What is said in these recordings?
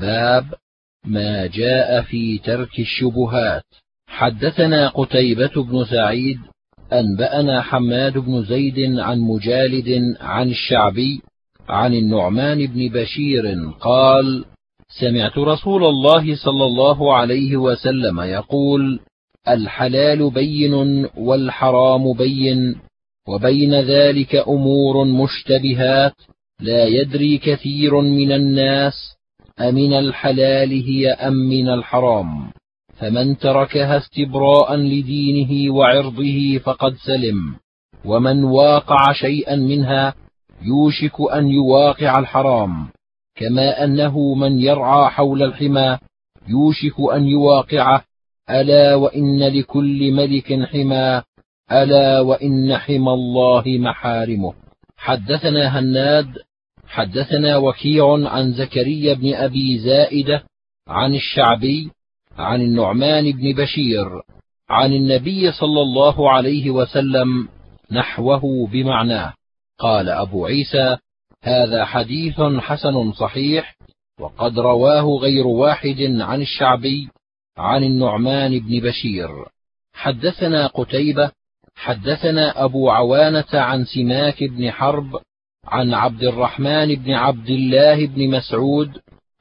باب ما جاء في ترك الشبهات. حدثنا قتيبة بن سعيد أنبأنا حماد بن زيد عن مجالد عن الشعبي عن النعمان بن بشير قال سمعت رسول الله صلى الله عليه وسلم يقول الحلال بين والحرام بين وبين ذلك أمور مشتبهات لا يدري كثير من الناس أمن الحلال هي أم من الحرام؟ فمن تركها استبراء لدينه وعرضه فقد سلم. ومن واقع شيئا منها يوشك أن يواقع الحرام. كما أنه من يرعى حول الحمى يوشك أن يواقعه. ألا وإن لكل ملك حمى. ألا وإن حمى الله محارمه. حدثنا هناد حدثنا وكيع عن زكريا بن أبي زائدة عن الشعبي عن النعمان بن بشير عن النبي صلى الله عليه وسلم نحوه بمعناه. قال أبو عيسى هذا حديث حسن صحيح وقد رواه غير واحد عن الشعبي عن النعمان بن بشير. حدثنا قتيبة حدثنا أبو عوانة عن سماك بن حرب عن عبد الرحمن بن عبد الله بن مسعود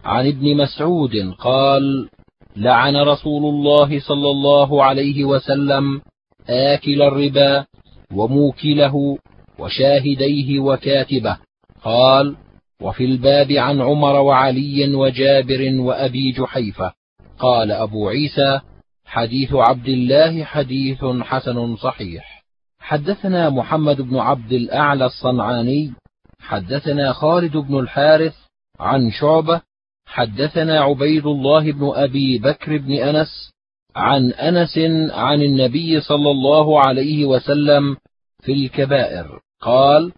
عن ابن مسعود قال لعن رسول الله صلى الله عليه وسلم آكل الربا وموكله وشاهديه وكاتبه. قال وفي الباب عن عمر وعلي وجابر وأبي جحيفة. قال أبو عيسى حديث عبد الله حديث حسن صحيح. حدثنا محمد بن عبد الأعلى الصنعاني حدثنا خالد بن الحارث عن شعبة حدثنا عبيد الله بن أبي بكر بن أنس عن أنس عن النبي صلى الله عليه وسلم في الكبائر قال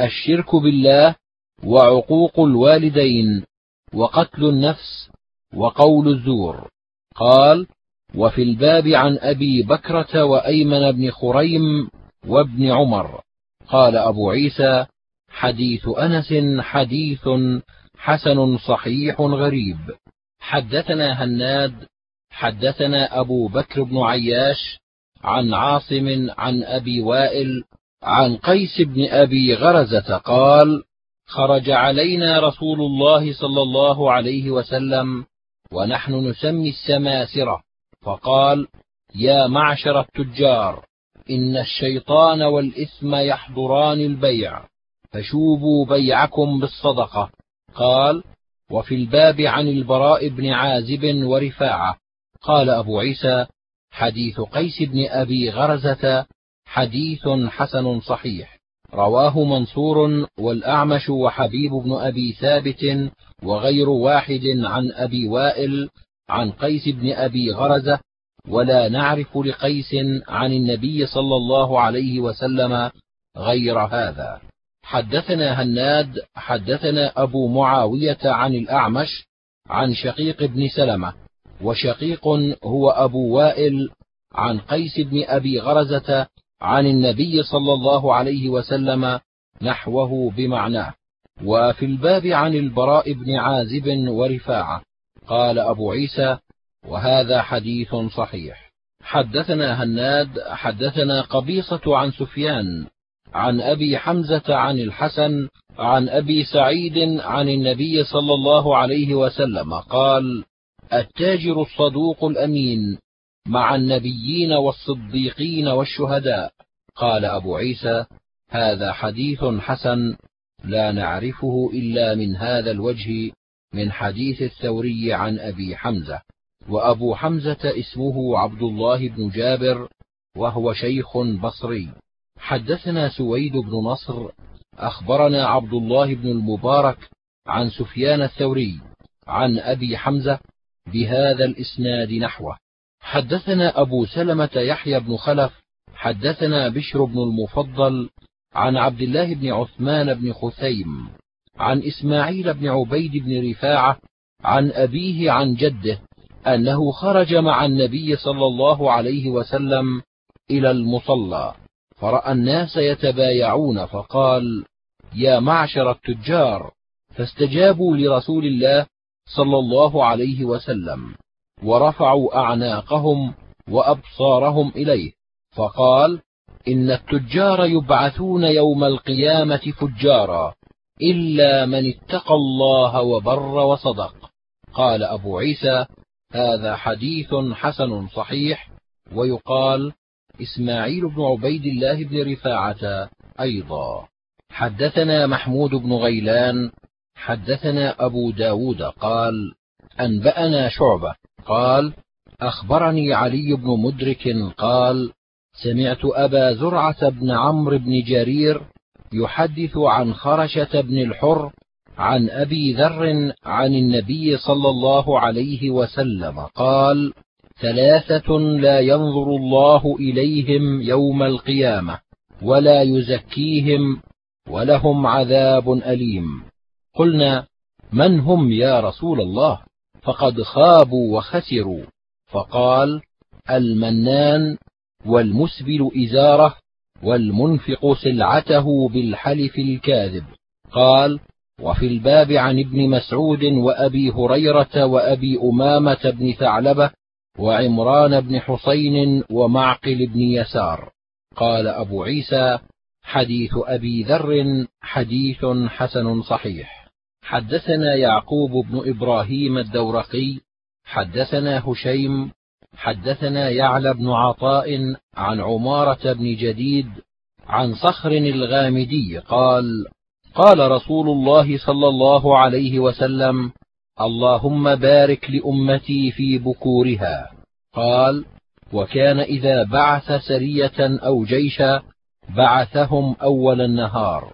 الشرك بالله وعقوق الوالدين وقتل النفس وقول الزور. قال وفي الباب عن أبي بكرة وأيمن بن خريم وابن عمر. قال أبو عيسى حديث أنس حديث حسن صحيح غريب. حدثنا هناد حدثنا أبو بكر بن عياش عن عاصم عن أبي وائل عن قيس بن أبي غرزة قال خرج علينا رسول الله صلى الله عليه وسلم ونحن نسمي السماسرة فقال يا معشر التجار إن الشيطان والإثم يحضران البيع. فشوبوا بيعكم بالصدقة. قال وفي الباب عن البراء بن عازب ورفاعة. قال أبو عيسى حديث قيس بن أبي غرزة حديث حسن صحيح. رواه منصور والأعمش وحبيب بن أبي ثابت وغير واحد عن أبي وائل عن قيس بن أبي غرزة. ولا نعرف لقيس عن النبي صلى الله عليه وسلم غير هذا. حدثنا هناد حدثنا أبو معاوية عن الأعمش عن شقيق بن سلمة وشقيق هو أبو وائل عن قيس بن أبي غرزة عن النبي صلى الله عليه وسلم نحوه بمعناه. وفي الباب عن البراء بن عازب ورفاعة. قال أبو عيسى وهذا حديث صحيح حدثنا هناد حدثنا قبيصة عن سفيان عن أبي حمزة عن الحسن عن أبي سعيد عن النبي صلى الله عليه وسلم قال التاجر الصدوق الأمين مع النبيين والصديقين والشهداء. قال أبو عيسى هذا حديث حسن لا نعرفه إلا من هذا الوجه من حديث الثوري عن أبي حمزة. وأبو حمزة اسمه عبد الله بن جابر وهو شيخ بصري. حدثنا سويد بن نصر أخبرنا عبد الله بن المبارك عن سفيان الثوري عن أبي حمزة بهذا الإسناد نحوه. حدثنا أبو سلمة يحيى بن خلف حدثنا بشر بن المفضل عن عبد الله بن عثمان بن خثيم عن إسماعيل بن عبيد بن رفاعة عن أبيه عن جده أنه خرج مع النبي صلى الله عليه وسلم إلى المصلى. فرأى الناس يتبايعون فقال يا معشر التجار فاستجابوا لرسول الله صلى الله عليه وسلم ورفعوا أعناقهم وأبصارهم إليه فقال إن التجار يبعثون يوم القيامة فجارا إلا من اتقى الله وبر وصدق. قال أبو عيسى هذا حديث حسن صحيح. ويقال إسماعيل بن عبيد الله بن رفاعة أيضا. حدثنا محمود بن غيلان حدثنا أبو داود قال أنبأنا شعبة قال أخبرني علي بن مدرك قال سمعت أبا زرعة بن عمرو بن جرير يحدث عن خرشة بن الحر عن أبي ذر عن النبي صلى الله عليه وسلم قال ثلاثة لا ينظر الله إليهم يوم القيامة ولا يزكيهم ولهم عذاب أليم. قلنا من هم يا رسول الله؟ فقد خابوا وخسروا. فقال المنان والمسبل إزاره والمنفق سلعته بالحلف الكاذب. قال وفي الباب عن ابن مسعود وأبي هريرة وأبي أمامة بن ثعلبة وعمران بن حسين ومعقل بن يسار. قال أبو عيسى حديث أبي ذر حديث حسن صحيح. حدثنا يعقوب بن إبراهيم الدورقي حدثنا هشيم حدثنا يعلى بن عطاء عن عمارة بن جديد عن صخر الغامدي قال قال رسول الله صلى الله عليه وسلم اللهم بارك لأمتي في بكورها. قال وكان إذا بعث سرية أو جيشا بعثهم أول النهار.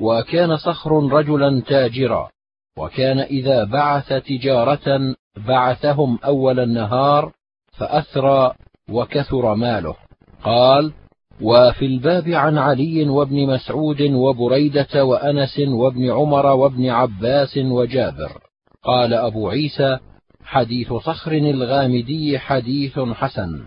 وكان صخر رجلا تاجرا. وكان إذا بعث تجارة بعثهم أول النهار فأثرى وكثر ماله. قال وفي الباب عن علي وابن مسعود وبريدة وأنس وابن عمر وابن عباس وجابر. قال أبو عيسى حديث صخر الغامدي حديث حسن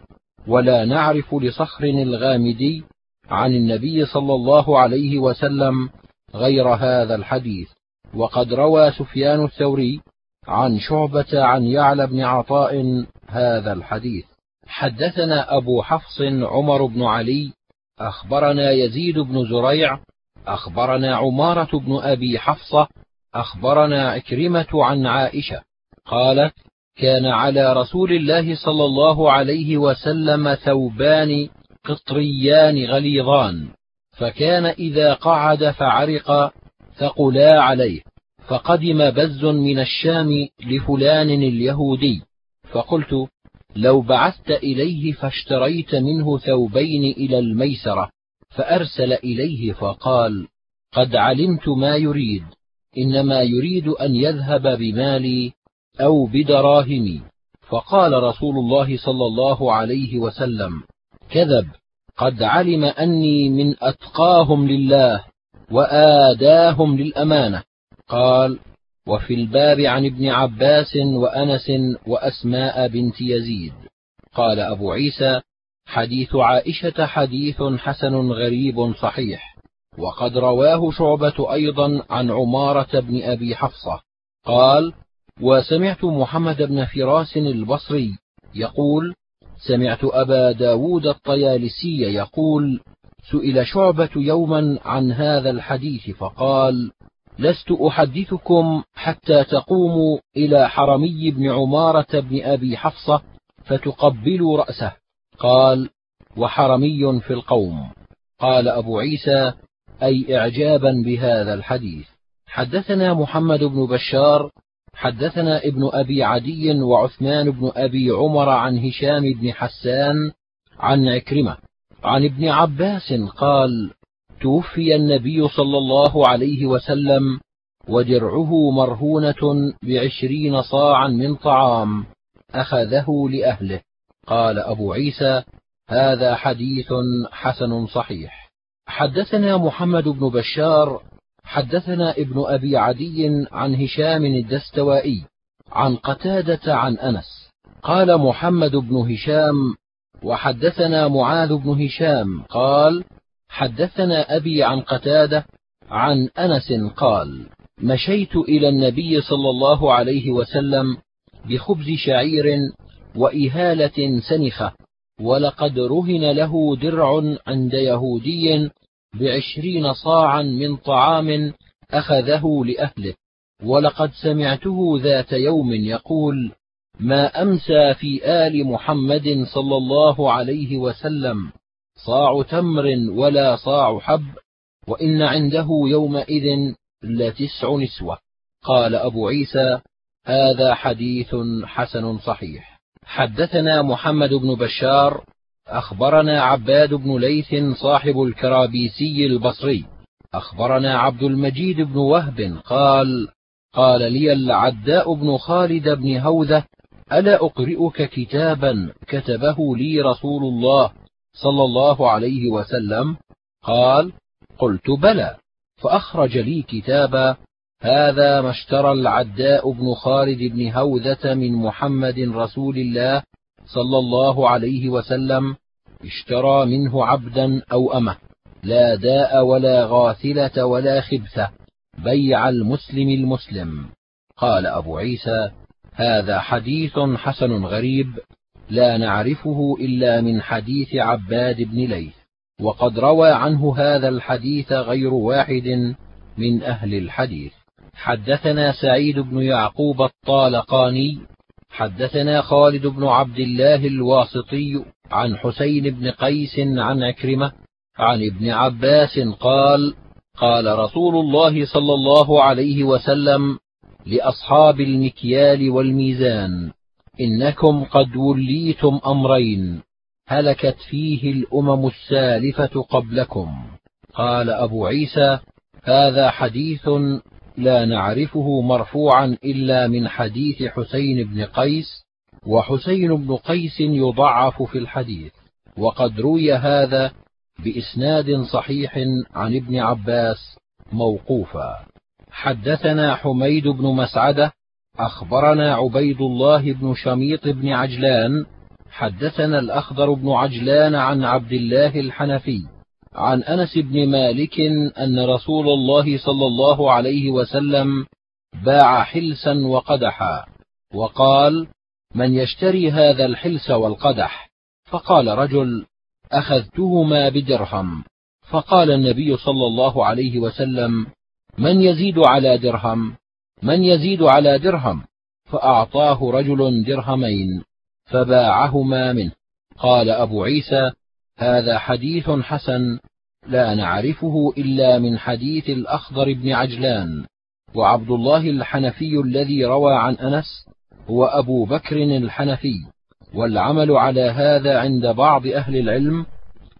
ولا نعرف لصخر الغامدي عن النبي صلى الله عليه وسلم غير هذا الحديث. وقد روى سفيان الثوري عن شعبة عن يعلى بن عطاء هذا الحديث. حدثنا أبو حفص عمر بن علي أخبرنا يزيد بن زريع أخبرنا عمارة بن أبي حفصة أخبرنا عكرمه عن عائشة قالت كان على رسول الله صلى الله عليه وسلم ثوبان قطريان غليظان فكان إذا قعد فعرق ثقلا عليه فقدم بز من الشام لفلان اليهودي فقلت لو بعثت إليه فاشتريت منه ثوبين إلى الميسرة فأرسل إليه فقال قد علمت ما يريد. إنما يريد أن يذهب بمالي أو بدراهمي. فقال رسول الله صلى الله عليه وسلم كذب قد علم أني من أتقاهم لله وآداهم للأمانة. قال وفي الباب عن ابن عباس وأنس وأسماء بنت يزيد. قال أبو عيسى حديث عائشة حديث حسن غريب صحيح. وقد رواه شعبة أيضا عن عمارة بن أبي حفصة. قال وسمعت محمد بن فراس البصري يقول سمعت أبا داود الطيالسي يقول سئل شعبة يوما عن هذا الحديث فقال لست أحدثكم حتى تقوموا إلى حرمي بن عمارة بن أبي حفصة فتقبلوا رأسه. قال وحرمي في القوم. قال أبو عيسى أي اعجابا بهذا الحديث. حدثنا محمد بن بشار حدثنا ابن أبي عدي وعثمان بن أبي عمر عن هشام بن حسان عن عكرمة عن ابن عباس قال توفي النبي صلى الله عليه وسلم ودرعه مرهونة بعشرين صاعا من طعام أخذه لأهله. قال أبو عيسى هذا حديث حسن صحيح. حدثنا محمد بن بشار حدثنا ابن أبي عدي عن هشام الدستوائي عن قتادة عن أنس. قال محمد بن هشام وحدثنا معاذ بن هشام قال حدثنا أبي عن قتادة عن أنس قال مشيت إلى النبي صلى الله عليه وسلم بخبز شعير وإهالة سنخة ولقد رهن له درع عند يهودي بعشرين صاعا من طعام أخذه لأهله. ولقد سمعته ذات يوم يقول ما أمسى في آل محمد صلى الله عليه وسلم صاع تمر ولا صاع حب وإن عنده يومئذ لتسع نسوة. قال أبو عيسى هذا حديث حسن صحيح. حدثنا محمد بن بشار أخبرنا عباد بن ليث صاحب الكرابيسي البصري. أخبرنا عبد المجيد بن وهب قال قال لي العداء بن خالد بن هوذة ألا أقرئك كتابا كتبه لي رسول الله صلى الله عليه وسلم؟ قال قلت بلى فأخرج لي كتابا هذا ما اشترى العداء بن خالد بن هوذة من محمد رسول الله صلى الله عليه وسلم اشترى منه عبدا أو أمة لا داء ولا غاثلة ولا خبثة بيع المسلم المسلم. قال أبو عيسى هذا حديث حسن غريب لا نعرفه إلا من حديث عباد بن ليث وقد روى عنه هذا الحديث غير واحد من أهل الحديث. حدثنا سعيد بن يعقوب الطالقاني حدثنا خالد بن عبد الله الواسطي عن حسين بن قيس عن عكرمة عن ابن عباس قال قال رسول الله صلى الله عليه وسلم لأصحاب المكيال والميزان إنكم قد وليتم أمرين هلكت فيه الأمم السالفة قبلكم. قال أبو عيسى هذا حديث لا نعرفه مرفوعا إلا من حديث حسين بن قيس وحسين بن قيس يضعف في الحديث وقد روي هذا بإسناد صحيح عن ابن عباس موقوفا. حدثنا حميد بن مسعدة أخبرنا عبيد الله بن شميط بن عجلان حدثنا الأخضر بن عجلان عن عبد الله الحنفي عن أنس بن مالك أن رسول الله صلى الله عليه وسلم باع حلسا وقدحا وقال من يشتري هذا الحلس والقدح؟ فقال رجل أخذتهما بدرهم فقال النبي صلى الله عليه وسلم من يزيد على درهم؟ من يزيد على درهم؟ فأعطاه رجل درهمين فباعهما منه. قال أبو عيسى هذا حديث حسن لا نعرفه إلا من حديث الأخضر بن عجلان وعبد الله الحنفي الذي روى عن أنس هو أبو بكر الحنفي والعمل على هذا عند بعض أهل العلم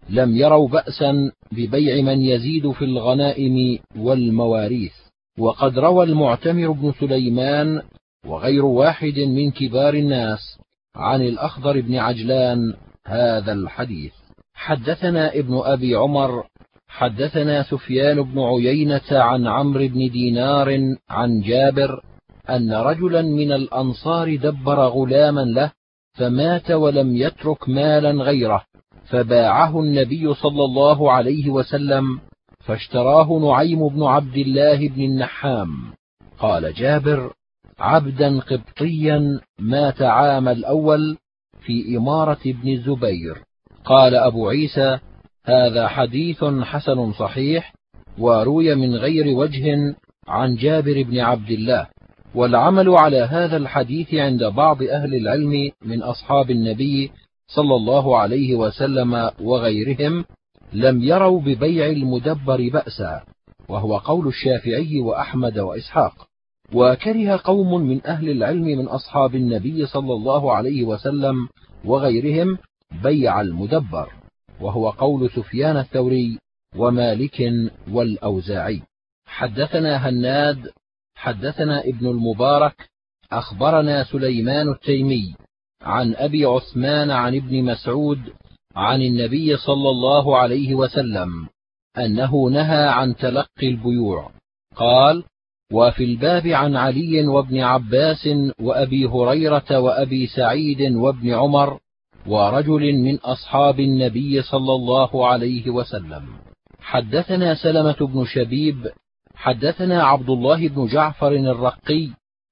لم يروا بأسا ببيع من يزيد في الغنائم والمواريث. وقد روى المعتمر بن سليمان وغير واحد من كبار الناس عن الأخضر بن عجلان هذا الحديث. حدثنا ابن أبي عمر حدثنا سفيان بن عيينة عن عمرو بن دينار عن جابر أن رجلا من الأنصار دبر غلاما له فمات ولم يترك مالا غيره فباعه النبي صلى الله عليه وسلم فاشتراه نعيم بن عبد الله بن النحام. قال جابر عبدا قبطيا مات عام الأول في إمارة ابن الزبير قال أبو عيسى هذا حديث حسن صحيح وروي من غير وجه عن جابر بن عبد الله. والعمل على هذا الحديث عند بعض أهل العلم من أصحاب النبي صلى الله عليه وسلم وغيرهم لم يروا ببيع المدبر بأسا وهو قول الشافعي وأحمد وإسحاق. وكره قوم من أهل العلم من أصحاب النبي صلى الله عليه وسلم وغيرهم بيع المدبر وهو قول سفيان الثوري ومالك والأوزاعي. حدثنا هناد حدثنا ابن المبارك أخبرنا سليمان التيمي عن أبي عثمان عن ابن مسعود عن النبي صلى الله عليه وسلم أنه نهى عن تلقي البيوع. قال وفي الباب عن علي وابن عباس وأبي هريرة وأبي سعيد وابن عمر ورجل من أصحاب النبي صلى الله عليه وسلم. حدثنا سلمة بن شبيب حدثنا عبد الله بن جعفر الرقي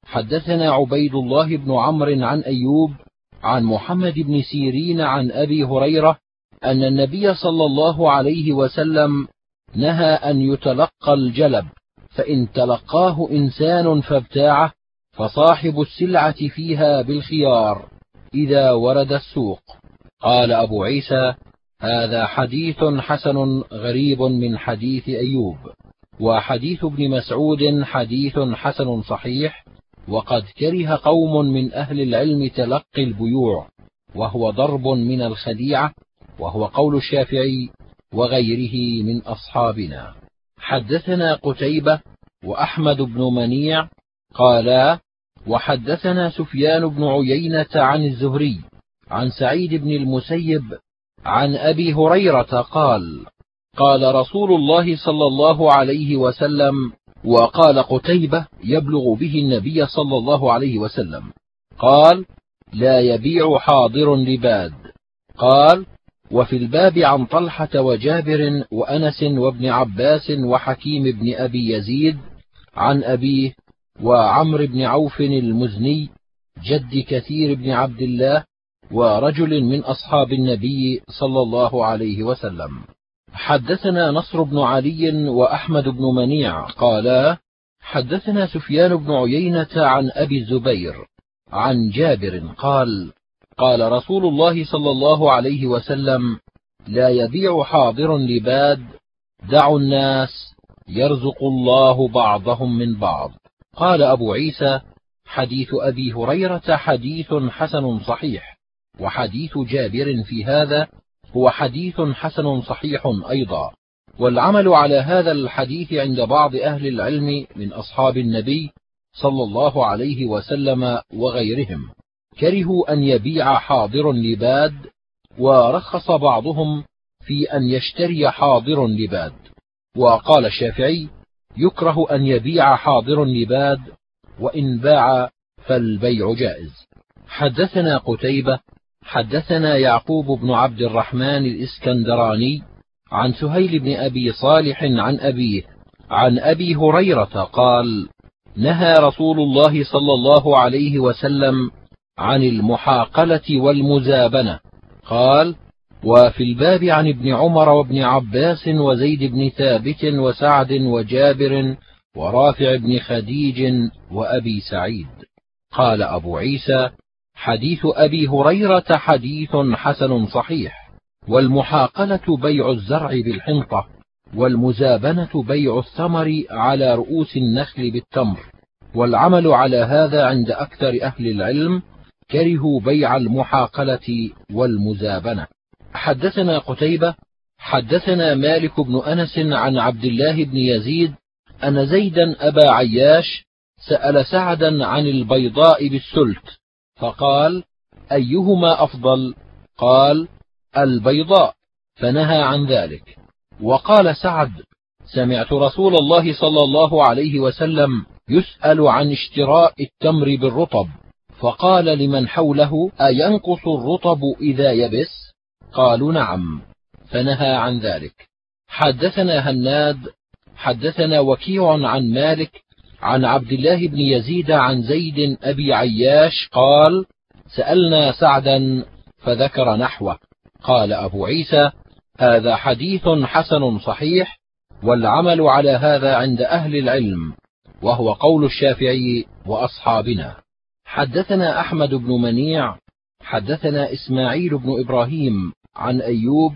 حدثنا عبيد الله بن عمرو عن أيوب عن محمد بن سيرين عن أبي هريرة أن النبي صلى الله عليه وسلم نهى أن يتلقى الجلب فإن تلقاه إنسان فابتاعه فصاحب السلعة فيها بالخيار. إذا ورد السوق. قال أبو عيسى هذا حديث حسن غريب من حديث أيوب وحديث ابن مسعود حديث حسن صحيح وقد كره قوم من أهل العلم تلقي البيوع وهو ضرب من الخديعة وهو قول الشافعي وغيره من أصحابنا. حدثنا قتيبة وأحمد بن منيع قالا وحدثنا سفيان بن عيينة عن الزهري عن سعيد بن المسيب عن أبي هريرة قال قال رسول الله صلى الله عليه وسلم وقال قتيبة يبلغ به النبي صلى الله عليه وسلم قال لا يبيع حاضر لباد قال وفي الباب عن طلحة وجابر وأنس وابن عباس وحكيم بن أبي يزيد عن أبيه وعمرو بن عوف المزني جد كثير بن عبد الله ورجل من أصحاب النبي صلى الله عليه وسلم. حدثنا نصر بن علي وأحمد بن منيع قالا حدثنا سفيان بن عيينة عن أبي الزبير عن جابر قال قال رسول الله صلى الله عليه وسلم لا يبيع حاضر لباد دعوا الناس يرزق الله بعضهم من بعض. قال أبو عيسى حديث أبي هريرة حديث حسن صحيح وحديث جابر في هذا هو حديث حسن صحيح أيضا. والعمل على هذا الحديث عند بعض أهل العلم من أصحاب النبي صلى الله عليه وسلم وغيرهم. كرهوا أن يبيع حاضر لباد ورخص بعضهم في أن يشتري حاضر لباد. وقال الشافعي يكره أن يبيع حاضر لباد وإن باع فالبيع جائز. حدثنا قتيبة حدثنا يعقوب بن عبد الرحمن الإسكندراني عن سهيل بن أبي صالح عن أبيه عن أبي هريرة قال نهى رسول الله صلى الله عليه وسلم عن المحاقلة والمزابنة. قال وفي الباب عن ابن عمر وابن عباس وزيد بن ثابت وسعد وجابر ورافع بن خديج وأبي سعيد. قال أبو عيسى حديث أبي هريرة حديث حسن صحيح والمحاقلة بيع الزرع بالحنطة والمزابنة بيع الثمر على رؤوس النخل بالتمر والعمل على هذا عند أكثر أهل العلم كرهوا بيع المحاقلة والمزابنة. حدثنا قتيبة حدثنا مالك بن أنس عن عبد الله بن يزيد أن زيدا أبا عياش سأل سعدا عن البيضاء بالسلت فقال أيهما أفضل؟ قال البيضاء. فنهى عن ذلك. وقال سعد سمعت رسول الله صلى الله عليه وسلم يسأل عن اشتراء التمر بالرطب فقال لمن حوله أينقص الرطب إذا يبس؟ قالوا نعم فنهى عن ذلك. حدثنا هناد حدثنا وكيع عن مالك عن عبد الله بن يزيد عن زيد أبي عياش قال سألنا سعدا فذكر نحوه. قال أبو عيسى هذا حديث حسن صحيح والعمل على هذا عند أهل العلم وهو قول الشافعي وأصحابنا. حدثنا أحمد بن منيع حدثنا إسماعيل بن إبراهيم عن أيوب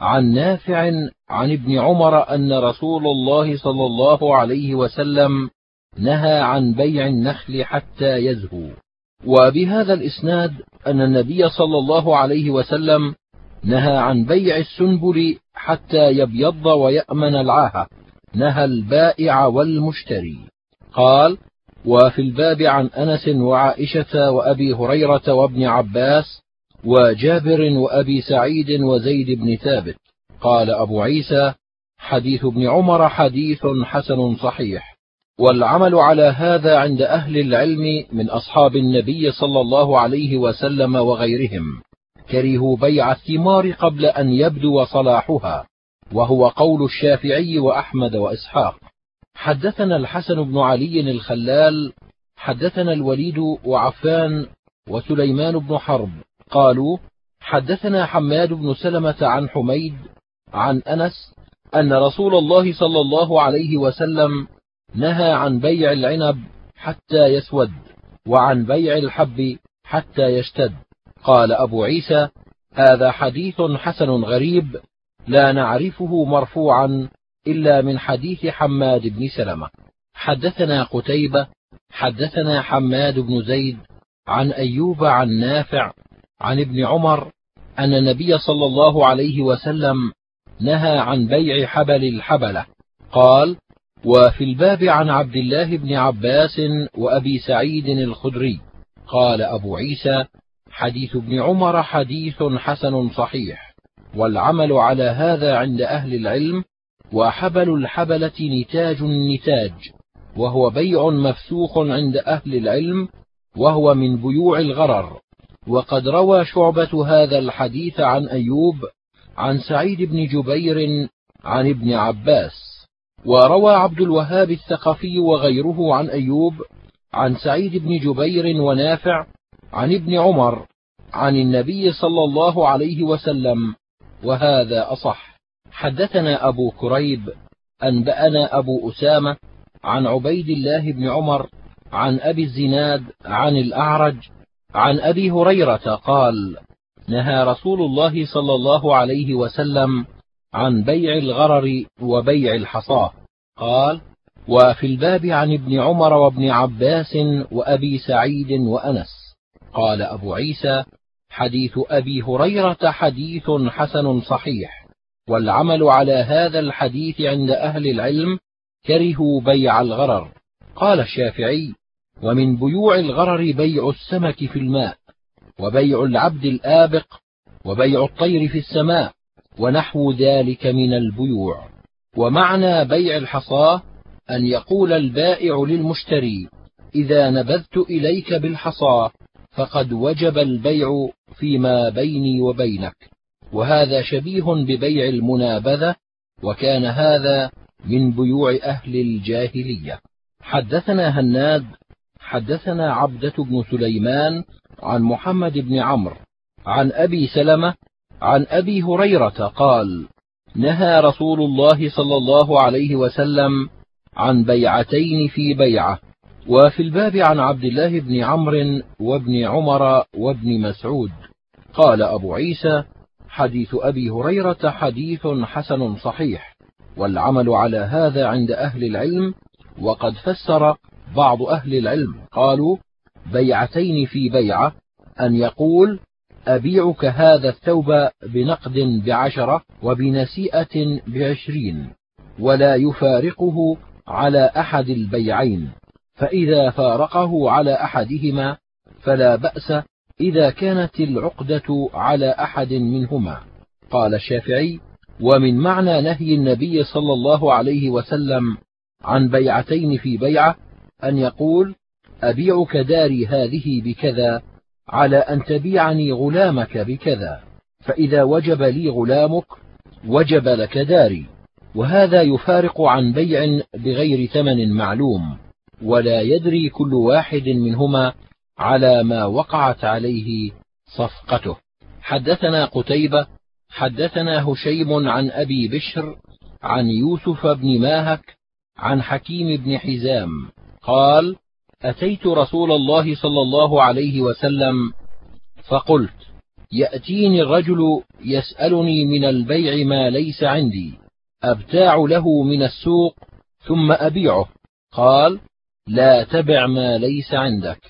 عن نافع عن ابن عمر أن رسول الله صلى الله عليه وسلم نهى عن بيع النخل حتى يزهو. وبهذا الإسناد أن النبي صلى الله عليه وسلم نهى عن بيع السنبل حتى يبيض ويأمن العاهة نهى البائع والمشتري. قال وفي الباب عن أنس وعائشة وأبي هريرة وابن عباس وجابر وأبي سعيد وزيد بن ثابت. قال أبو عيسى حديث ابن عمر حديث حسن صحيح. والعمل على هذا عند أهل العلم من أصحاب النبي صلى الله عليه وسلم وغيرهم. كرهوا بيع الثمار قبل أن يبدو صلاحها. وهو قول الشافعي وأحمد وإسحاق. حدثنا الحسن بن علي الخلال حدثنا الوليد وعفان وسليمان بن حرب. قالوا حدثنا حماد بن سلمة عن حميد عن أنس أن رسول الله صلى الله عليه وسلم نهى عن بيع العنب حتى يسود وعن بيع الحب حتى يشتد. قال أبو عيسى هذا حديث حسن غريب لا نعرفه مرفوعا إلا من حديث حماد بن سلمة. حدثنا قتيبة حدثنا حماد بن زيد عن أيوب عن نافع عن ابن عمر أن النبي صلى الله عليه وسلم نهى عن بيع حبل الحبلة. قال وفي الباب عن عبد الله بن عباس وأبي سعيد الخدري قال أبو عيسى حديث ابن عمر حديث حسن صحيح والعمل على هذا عند أهل العلم وحبل الحبلة نتاج النتاج وهو بيع مفسوخ عند أهل العلم وهو من بيوع الغرر وقد روى شعبة هذا الحديث عن أيوب عن سعيد بن جبير عن ابن عباس. وروى عبد الوهاب الثقفي وغيره عن أيوب عن سعيد بن جبير ونافع عن ابن عمر عن النبي صلى الله عليه وسلم. وهذا أصح. حدثنا أبو كريب أنبأنا أبو أسامة عن عبيد الله بن عمر عن أبي الزناد عن الأعرج عن أبي هريرة قال نهى رسول الله صلى الله عليه وسلم عن بيع الغرر وبيع الحصاة. قال وفي الباب عن ابن عمر وابن عباس وأبي سعيد وأنس. قال أبو عيسى حديث أبي هريرة حديث حسن صحيح والعمل على هذا الحديث عند أهل العلم كرهوا بيع الغرر. قال الشافعي ومن بيوع الغرر بيع السمك في الماء وبيع العبد الآبق وبيع الطير في السماء ونحو ذلك من البيوع. ومعنى بيع الحصاه أن يقول البائع للمشتري إذا نبذت إليك بالحصاه فقد وجب البيع فيما بيني وبينك. وهذا شبيه ببيع المنابذة وكان هذا من بيوع أهل الجاهلية. حدثنا هناد حدثنا عبدة بن سليمان عن محمد بن عمرو عن أبي سلمة عن أبي هريرة قال نهى رسول الله صلى الله عليه وسلم عن بيعتين في بيعة وفي الباب عن عبد الله بن عمرو وابن عمر وابن مسعود. قال أبو عيسى حديث أبي هريرة حديث حسن صحيح والعمل على هذا عند أهل العلم وقد فسر بعض أهل العلم قالوا بيعتين في بيعة أن يقول أبيعك هذا الثوب بنقد بعشرة وبنسيئة بعشرين ولا يفارقه على أحد البيعين فإذا فارقه على أحدهما فلا بأس إذا كانت العقدة على أحد منهما. قال الشافعي ومن معنى نهي النبي صلى الله عليه وسلم عن بيعتين في بيعة أن يقول أبيعك داري هذه بكذا على أن تبيعني غلامك بكذا. فإذا وجب لي غلامك وجب لك داري. وهذا يفارق عن بيع بغير ثمن معلوم. ولا يدري كل واحد منهما على ما وقعت عليه صفقته. حدثنا قتيبة حدثنا هشيم عن أبي بشر عن يوسف بن ماهك عن حكيم بن حزام. قال أتيت رسول الله صلى الله عليه وسلم فقلت يأتيني الرجل يسألني من البيع ما ليس عندي أبتاع له من السوق ثم أبيعه. قال لا تبع ما ليس عندك.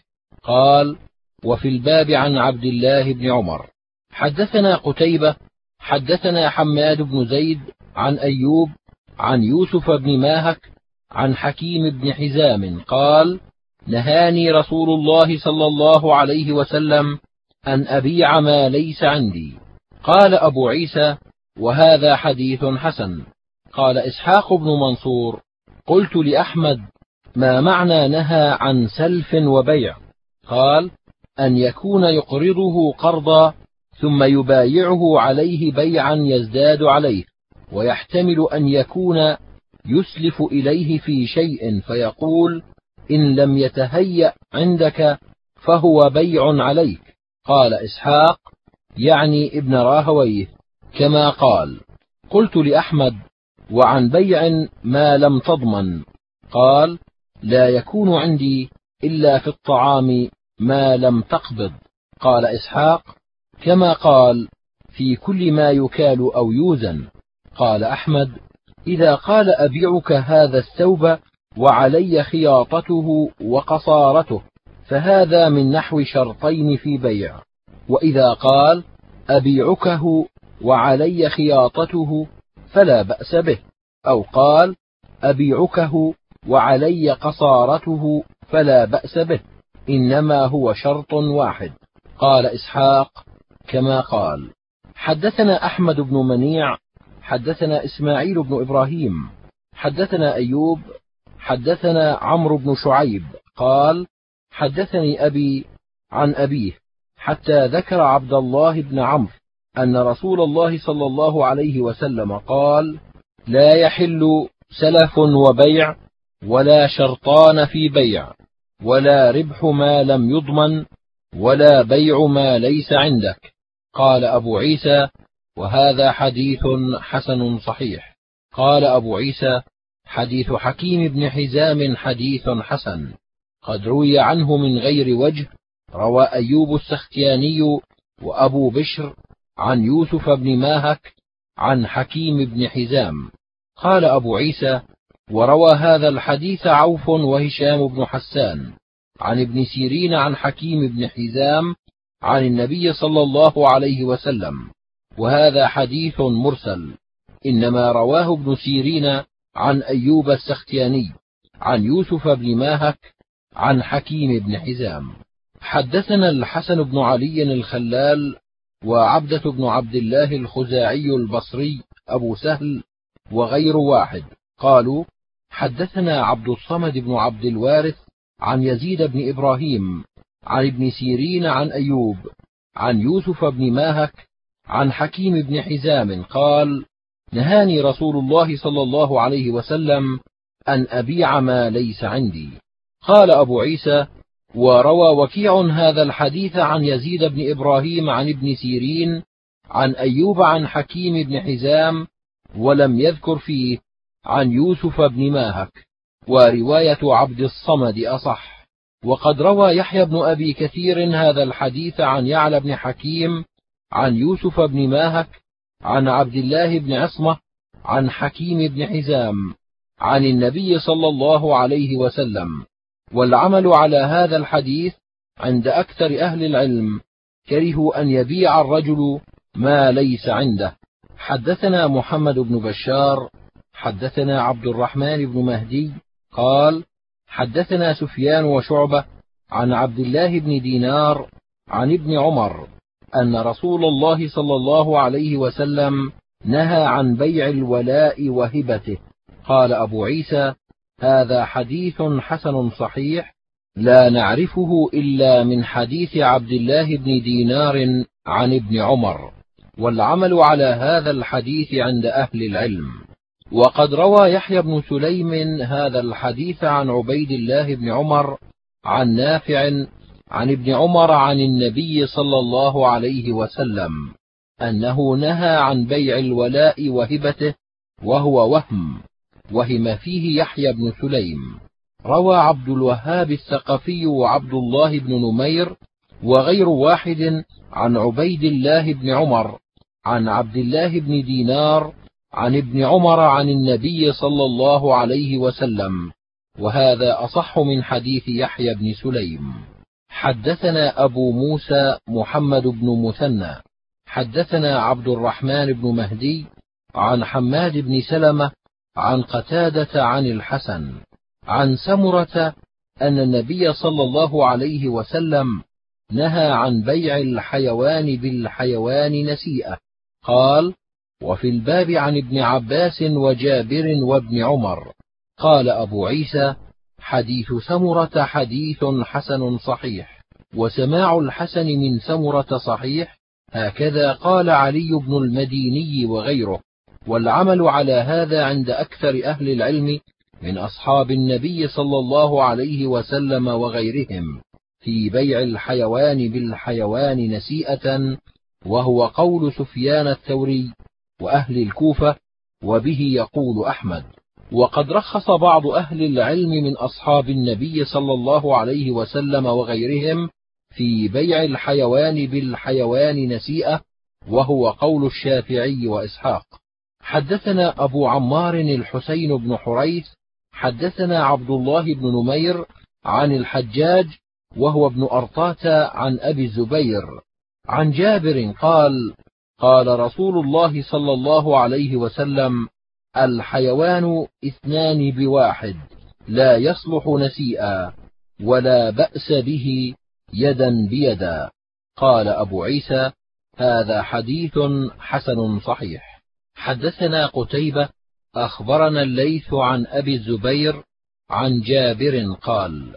قال وفي الباب عن عبد الله بن عمر. حدثنا قتيبة حدثنا حماد بن زيد عن أيوب عن يوسف بن ماهك عن حكيم بن حزام قال نهاني رسول الله صلى الله عليه وسلم أن أبيع ما ليس عندي. قال أبو عيسى وهذا حديث حسن. قال إسحاق بن منصور قلت لأحمد ما معنى نهى عن سلف وبيع؟ قال أن يكون يقرضه قرضا ثم يبايعه عليه بيعا يزداد عليه ويحتمل أن يكون يسلف إليه في شيء فيقول إن لم يتهيأ عندك فهو بيع عليك. قال إسحاق يعني ابن راهويه كما قال قلت لأحمد وعن بيع ما لم تضمن. قال لا يكون عندي إلا في الطعام ما لم تقبض. قال إسحاق كما قال في كل ما يكال أو يوزن. قال أحمد إذا قال أبيعك هذا الثوب وعلي خياطته وقصارته فهذا من نحو شرطين في بيع. وإذا قال أبيعكه وعلي خياطته فلا بأس به أو قال أبيعكه وعلي قصارته فلا بأس به إنما هو شرط واحد. قال إسحاق كما قال حدثنا أحمد بن منيع حدثنا إسماعيل بن إبراهيم حدثنا أيوب حدثنا عمرو بن شعيب قال حدثني أبي عن أبيه حتى ذكر عبد الله بن عمرو أن رسول الله صلى الله عليه وسلم قال لا يحل سلف وبيع ولا شرطان في بيع ولا ربح ما لم يضمن ولا بيع ما ليس عندك. قال أبو عيسى وهذا حديث حسن صحيح. قال أبو عيسى حديث حكيم بن حزام حديث حسن. قد روي عنه من غير وجه. روى أيوب السختياني وأبو بشر عن يوسف بن ماهك عن حكيم بن حزام. قال أبو عيسى وروى هذا الحديث عوف وهشام بن حسان عن ابن سيرين عن حكيم بن حزام عن النبي صلى الله عليه وسلم. وهذا حديث مرسل. إنما رواه ابن سيرين عن أيوب السختياني عن يوسف بن ماهك عن حكيم بن حزام. حدثنا الحسن بن علي الخلال وعبدة بن عبد الله الخزاعي البصري أبو سهل وغير واحد. قالوا حدثنا عبد الصمد بن عبد الوارث عن يزيد بن إبراهيم عن ابن سيرين عن أيوب عن يوسف بن ماهك عن حكيم بن حزام قال نهاني رسول الله صلى الله عليه وسلم أن أبيع ما ليس عندي. قال أبو عيسى وروى وكيع هذا الحديث عن يزيد بن إبراهيم عن ابن سيرين عن أيوب عن حكيم بن حزام ولم يذكر فيه عن يوسف بن ماهك ورواية عبد الصمد أصح. وقد روى يحيى بن أبي كثير هذا الحديث عن يعلى بن حكيم عن يوسف بن ماهك عن عبد الله بن عصمة عن حكيم بن حزام عن النبي صلى الله عليه وسلم. والعمل على هذا الحديث عند أكثر أهل العلم كرهوا أن يبيع الرجل ما ليس عنده. حدثنا محمد بن بشار حدثنا عبد الرحمن بن مهدي قال حدثنا سفيان وشعبة عن عبد الله بن دينار عن ابن عمر. أن رسول الله صلى الله عليه وسلم نهى عن بيع الولاء وهبته. قال أبو عيسى هذا حديث حسن صحيح لا نعرفه إلا من حديث عبد الله بن دينار عن ابن عمر والعمل على هذا الحديث عند أهل العلم. وقد روى يحيى بن سليم هذا الحديث عن عبيد الله بن عمر عن نافع عن ابن عمر عن النبي صلى الله عليه وسلم أنه نهى عن بيع الولاء وهبته وهو وهم وهم فيه يحيى بن سليم. روى عبد الوهاب الثقفي وعبد الله بن نمير وغير واحد عن عبيد الله بن عمر عن عبد الله بن دينار عن ابن عمر عن النبي صلى الله عليه وسلم. وهذا أصح من حديث يحيى بن سليم. حدثنا أبو موسى محمد بن مثنى حدثنا عبد الرحمن بن مهدي عن حماد بن سلمة عن قتادة عن الحسن عن سمرة أن النبي صلى الله عليه وسلم نهى عن بيع الحيوان بالحيوان نسيئة. قال وفي الباب عن ابن عباس وجابر وابن عمر. قال أبو عيسى حديث سمرة حديث حسن صحيح. وسماع الحسن من سمرة صحيح هكذا قال علي بن المديني وغيره. والعمل على هذا عند أكثر أهل العلم من أصحاب النبي صلى الله عليه وسلم وغيرهم في بيع الحيوان بالحيوان نسيئة وهو قول سفيان الثوري وأهل الكوفة وبه يقول أحمد. وقد رخص بعض أهل العلم من أصحاب النبي صلى الله عليه وسلم وغيرهم في بيع الحيوان بالحيوان نسيئة وهو قول الشافعي وإسحاق. حدثنا أبو عمار الحسين بن حريث حدثنا عبد الله بن نمير عن الحجاج وهو ابن أرطاة عن أبي الزبير. عن جابر قال قال رسول الله صلى الله عليه وسلم الحيوان اثنان بواحد لا يصلح نسيئا ولا بأس به يدا بيدا. قال أبو عيسى هذا حديث حسن صحيح. حدثنا قتيبة أخبرنا الليث عن أبي الزبير عن جابر قال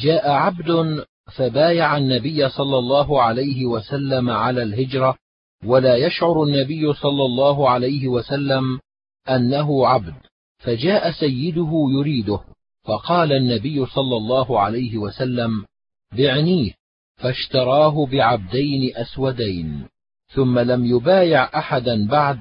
جاء عبد فبايع النبي صلى الله عليه وسلم على الهجرة ولا يشعر النبي صلى الله عليه وسلم أنه عبد فجاء سيده يريده فقال النبي صلى الله عليه وسلم بعنيه فاشتراه بعبدين أسودين ثم لم يبايع أحدا بعد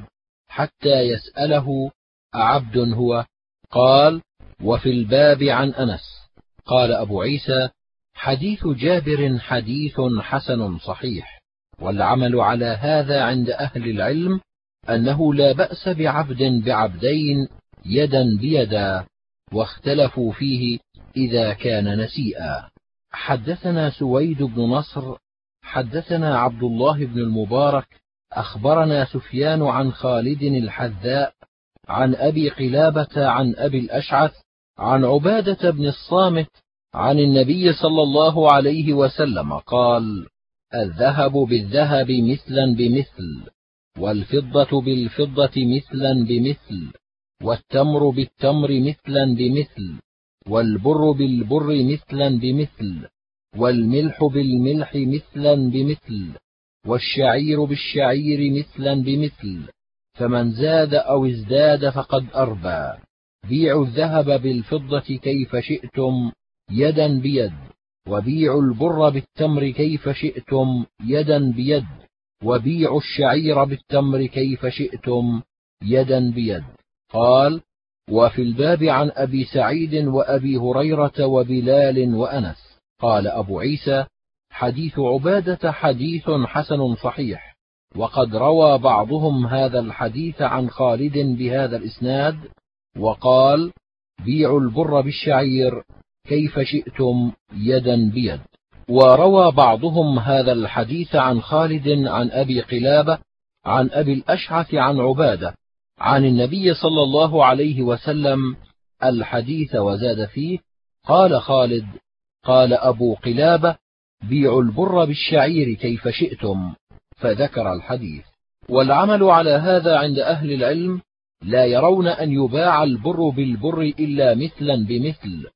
حتى يسأله أعبد هو؟ قال وفي الباب عن أنس. قال أبو عيسى حديث جابر حديث حسن صحيح والعمل على هذا عند أهل العلم أنه لا بأس بعبد بعبدين يدا بيدا واختلفوا فيه إذا كان نسيئا. حدثنا سويد بن نصر حدثنا عبد الله بن المبارك أخبرنا سفيان عن خالد الحذاء عن أبي قلابة عن أبي الأشعث عن عبادة بن الصامت عن النبي صلى الله عليه وسلم قال الذهب بالذهب مثلا بمثل. والفضة بالفضة مثلا بمثل والتمر بالتمر مثلا بمثل والبر بالبر مثلا بمثل والملح بالملح مثلا بمثل والشعير بالشعير مثلا بمثل. فمن زاد أو ازداد فقد أربى. بيعوا الذهب بالفضة كيف شئتم يدا بيد. وبيعوا البر بالتمر كيف شئتم يدا بيد. وبيعوا الشعير بالتمر كيف شئتم يدا بيد. قال وفي الباب عن أبي سعيد وأبي هريرة وبلال وأنس. قال أبو عيسى حديث عبادة حديث حسن صحيح. وقد روى بعضهم هذا الحديث عن خالد بهذا الإسناد وقال بيعوا البر بالشعير كيف شئتم يدا بيد. وروى بعضهم هذا الحديث عن خالد عن أبي قلابة عن أبي الأشعث عن عبادة عن النبي صلى الله عليه وسلم الحديث وزاد فيه قال خالد قال أبو قلابة بيعوا البر بالشعير كيف شئتم فذكر الحديث والعمل على هذا عند أهل العلم لا يرون أن يباع البر بالبر إلا مثلا بمثل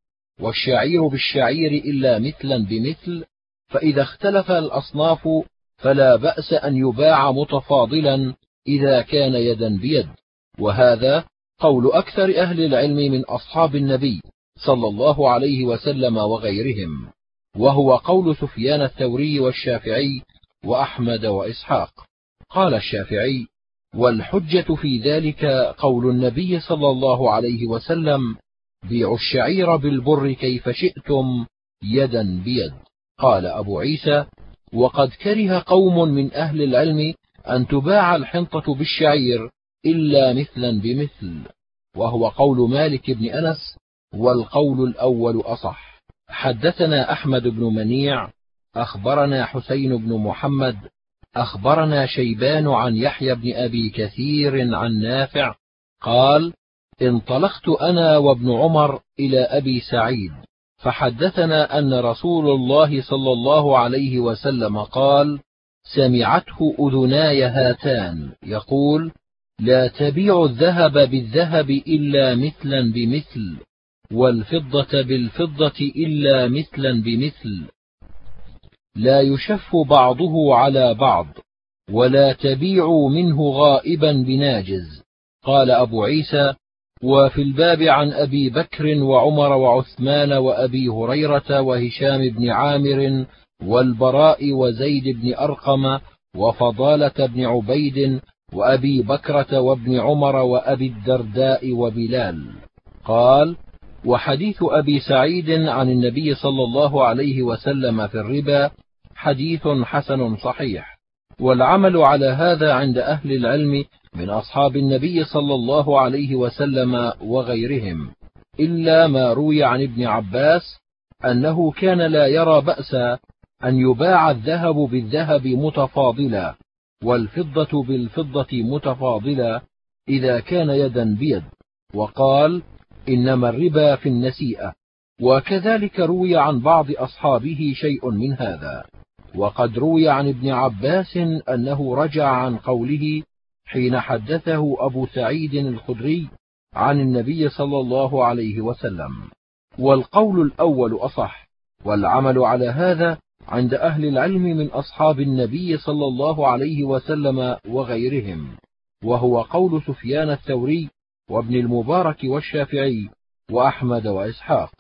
والشعير بالشعير إلا مثلا بمثل فإذا اختلف الأصناف فلا بأس أن يباع متفاضلا إذا كان يدا بيد. وهذا قول أكثر أهل العلم من أصحاب النبي صلى الله عليه وسلم وغيرهم وهو قول سفيان الثوري والشافعي وأحمد وإسحاق. قال الشافعي والحجة في ذلك قول النبي صلى الله عليه وسلم بيعوا الشعير بالبر كيف شئتم يدا بيد. قال أبو عيسى وقد كره قوم من أهل العلم أن تباع الحنطة بالشعير إلا مثلا بمثل وهو قول مالك بن أنس والقول الأول أصح. حدثنا أحمد بن منيع أخبرنا حسين بن محمد أخبرنا شيبان عن يحيى بن أبي كثير عن نافع قال انطلقت أنا وابن عمر إلى أبي سعيد فحدثنا أن رسول الله صلى الله عليه وسلم قال سمعته أذناي هاتان يقول لا تبيع الذهب بالذهب إلا مثلا بمثل والفضة بالفضة إلا مثلا بمثل. لا يشف بعضه على بعض ولا تبيعوا منه غائبا بناجز. قال أبو عيسى وفي الباب عن أبي بكر وعمر وعثمان وأبي هريرة وهشام بن عامر والبراء وزيد بن أرقم وفضالة بن عبيد وأبي بكرة وابن عمر وأبي الدرداء وبلال. قال وحديث أبي سعيد عن النبي صلى الله عليه وسلم في الربا حديث حسن صحيح. والعمل على هذا عند أهل العلم من أصحاب النبي صلى الله عليه وسلم وغيرهم إلا ما روي عن ابن عباس أنه كان لا يرى بأسا أن يباع الذهب بالذهب متفاضلا والفضة بالفضة متفاضلا إذا كان يدا بيد وقال إنما الربا في النسيئة. وكذلك روي عن بعض أصحابه شيء من هذا. وقد روي عن ابن عباس أنه رجع عن قوله حين حدثه أبو سعيد الخدري عن النبي صلى الله عليه وسلم. والقول الأول أصح والعمل على هذا عند أهل العلم من أصحاب النبي صلى الله عليه وسلم وغيرهم وهو قول سفيان الثوري وابن المبارك والشافعي وأحمد وإسحاق.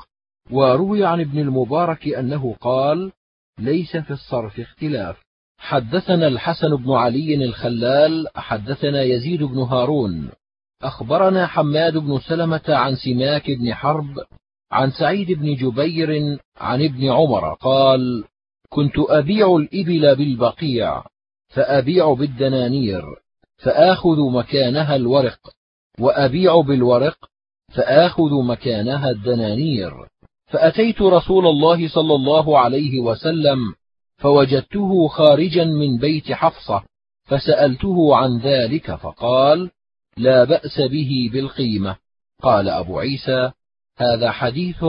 وروي عن ابن المبارك أنه قال ليس في الصرف اختلاف. حدثنا الحسن بن علي الخلال حدثنا يزيد بن هارون. أخبرنا حماد بن سلمة عن سماك بن حرب عن سعيد بن جبير عن ابن عمر قال كنت أبيع الإبل بالبقيع فأبيع بالدنانير فآخذ مكانها الورق وأبيع بالورق فآخذ مكانها الدنانير. فأتيت رسول الله صلى الله عليه وسلم فوجدته خارجا من بيت حفصة فسألته عن ذلك فقال لا بأس به بالقيمة. قال أبو عيسى هذا حديث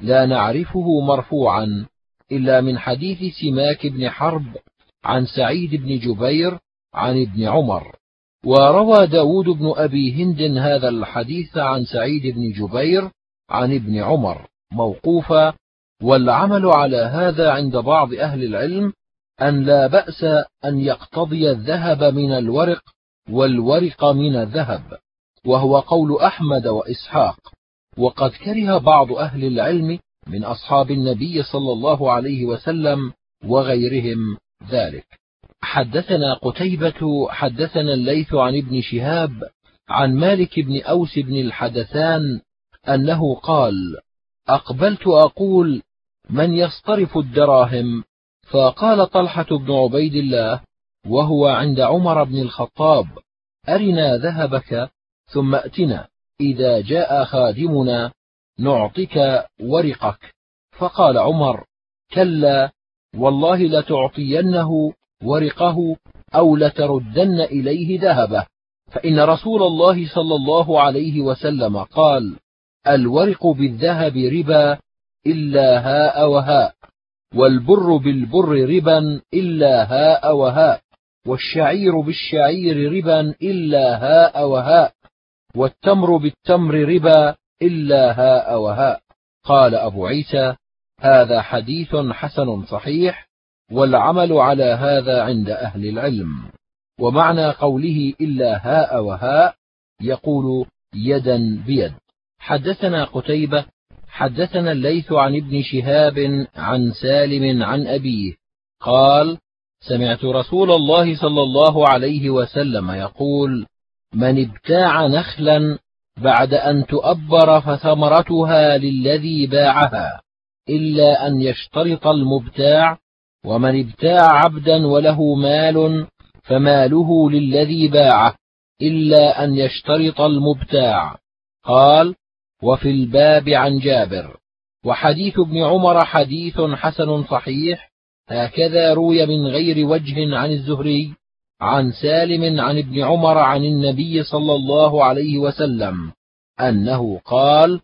لا نعرفه مرفوعا إلا من حديث سماك بن حرب عن سعيد بن جبير عن ابن عمر. وروى داود بن أبي هند هذا الحديث عن سعيد بن جبير عن ابن عمر موقوفا والعمل على هذا عند بعض أهل العلم أن لا بأس أن يقتضي الذهب من الورق والورق من الذهب وهو قول أحمد وإسحاق. وقد كره بعض أهل العلم من أصحاب النبي صلى الله عليه وسلم وغيرهم ذلك. حدثنا قتيبة حدثنا الليث عن ابن شهاب عن مالك بن أوس بن الحدثان أنه قال أقبلت أقول من يصطرف الدراهم؟ فقال طلحة بن عبيد الله وهو عند عمر بن الخطاب أرنا ذهبك ثم أتنا إذا جاء خادمنا نعطك ورقك. فقال عمر كلا والله لتعطينه ورقه أو لتردن إليه ذهبه. فإن رسول الله صلى الله عليه وسلم قال الورق بالذهب ربا إلا هاء وهاء والبر بالبر ربا إلا هاء وهاء والشعير بالشعير ربا إلا هاء وهاء والتمر بالتمر ربا إلا هاء وهاء. قال أبو عيسى هذا حديث حسن صحيح والعمل على هذا عند أهل العلم. ومعنى قوله إلا هاء وهاء يقول يدا بيد. حدثنا قتيبة حدثنا الليث عن ابن شهاب عن سالم عن أبيه قال سمعت رسول الله صلى الله عليه وسلم يقول من ابتاع نخلا بعد أن تؤبر فثمرتها للذي باعها إلا أن يشترط المبتاع ومن ابتاع عبدا وله مال فماله للذي باعه إلا أن يشترط المبتاع. قال وفي الباب عن جابر. وحديث ابن عمر حديث حسن صحيح هكذا روي من غير وجه عن الزهري عن سالم عن ابن عمر عن النبي صلى الله عليه وسلم أنه قال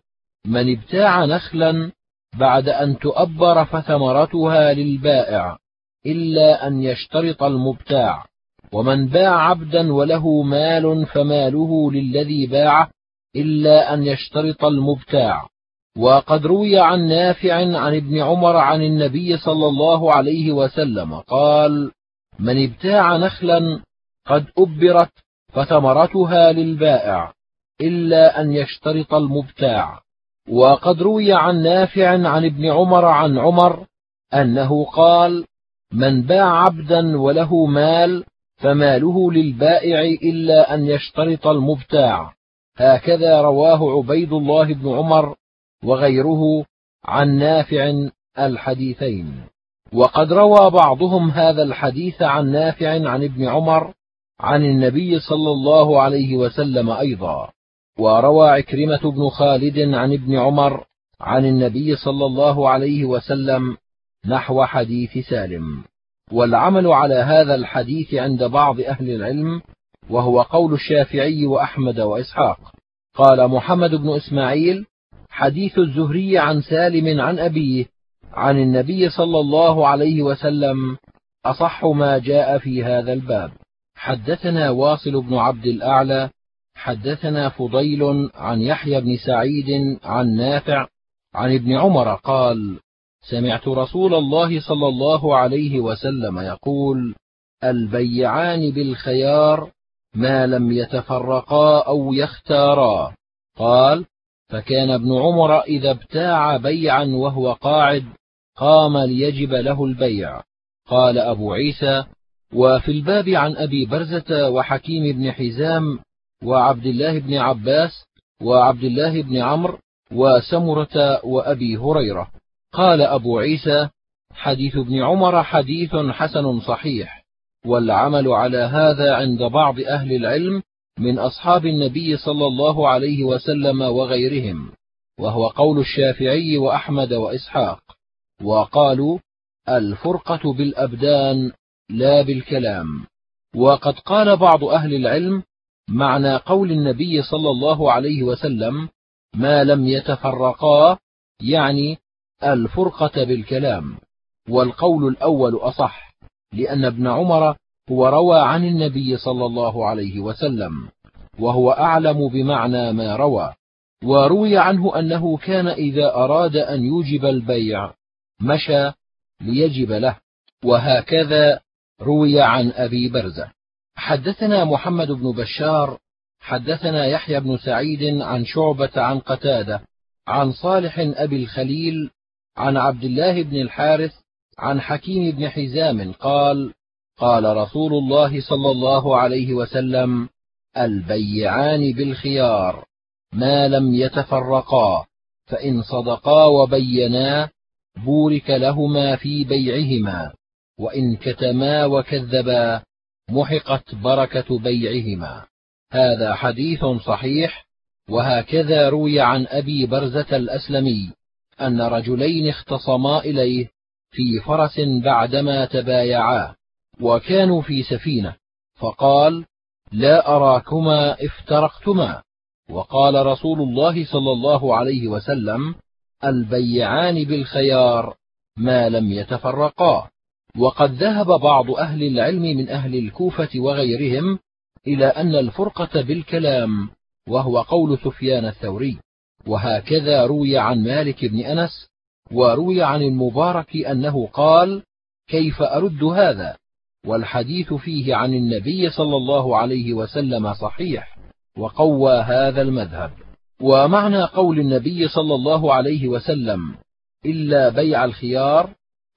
من ابتاع نخلا بعد أن تؤبر فثمرتها للبائع إلا أن يشترط المبتاع ومن باع عبدا وله مال فماله للذي باعه إلا أن يشترط المبتاع. وقد روي عن نافع عن ابن عمر عن النبي صلى الله عليه وسلم قال من ابتاع نخلا قد أبرت فثمرتها للبائع إلا أن يشترط المبتاع. وقد روي عن نافع عن ابن عمر عن عمر أنه قال من باع عبدا وله مال فماله للبائع إلا أن يشترط المبتاع. هكذا رواه عبيد الله بن عمر وغيره عن نافع الحديثين. وقد روى بعضهم هذا الحديث عن نافع عن ابن عمر عن النبي صلى الله عليه وسلم أيضا. وروى عكرمة بن خالد عن ابن عمر عن النبي صلى الله عليه وسلم نحو حديث سالم. والعمل على هذا الحديث عند بعض أهل العلم وهو قول الشافعي وأحمد وإسحاق. قال محمد بن إسماعيل حديث الزهري عن سالم عن أبيه عن النبي صلى الله عليه وسلم أصح ما جاء في هذا الباب. حدثنا واصل بن عبد الأعلى حدثنا فضيل عن يحيى بن سعيد عن نافع عن ابن عمر قال سمعت رسول الله صلى الله عليه وسلم يقول البيعان بالخيار ما لم يتفرقا أو يختارا. قال فكان ابن عمر إذا ابتاع بيعا وهو قاعد قام ليجب له البيع. قال أبو عيسى وفي الباب عن أبي برزة وحكيم بن حزام وعبد الله بن عباس وعبد الله بن عمرو وسمرة وأبي هريرة. قال أبو عيسى حديث ابن عمر حديث حسن صحيح. والعمل على هذا عند بعض أهل العلم من أصحاب النبي صلى الله عليه وسلم وغيرهم وهو قول الشافعي وأحمد وإسحاق وقالوا الفرقة بالأبدان لا بالكلام. وقد قال بعض أهل العلم معنى قول النبي صلى الله عليه وسلم ما لم يتفرقا يعني الفرقة بالكلام والقول الأول أصح. لأن ابن عمر هو روى عن النبي صلى الله عليه وسلم وهو أعلم بمعنى ما روى وروي عنه أنه كان إذا أراد أن يوجب البيع مشى ليجب له وهكذا روي عن أبي برزة. حدثنا محمد بن بشار حدثنا يحيى بن سعيد عن شعبة عن قتادة عن صالح أبي الخليل عن عبد الله بن الحارث عن حكيم بن حزام قال قال رسول الله صلى الله عليه وسلم البيعان بالخيار ما لم يتفرقا فإن صدقا وبينا بورك لهما في بيعهما وإن كتما وكذبا محقت بركة بيعهما. هذا حديث صحيح وهكذا روي عن أبي برزة الأسلمي أن رجلين اختصما إليه في فرس بعدما تبايعا وكانوا في سفينة فقال لا أراكما افترقتما. وقال رسول الله صلى الله عليه وسلم البيعان بالخيار ما لم يتفرقا. وقد ذهب بعض أهل العلم من أهل الكوفة وغيرهم إلى أن الفرقة بالكلام وهو قول سفيان الثوري. وهكذا روي عن مالك بن أنس وروي عن المبارك أنه قال كيف أرد هذا؟ والحديث فيه عن النبي صلى الله عليه وسلم صحيح وقوى هذا المذهب. ومعنى قول النبي صلى الله عليه وسلم إلا بيع الخيار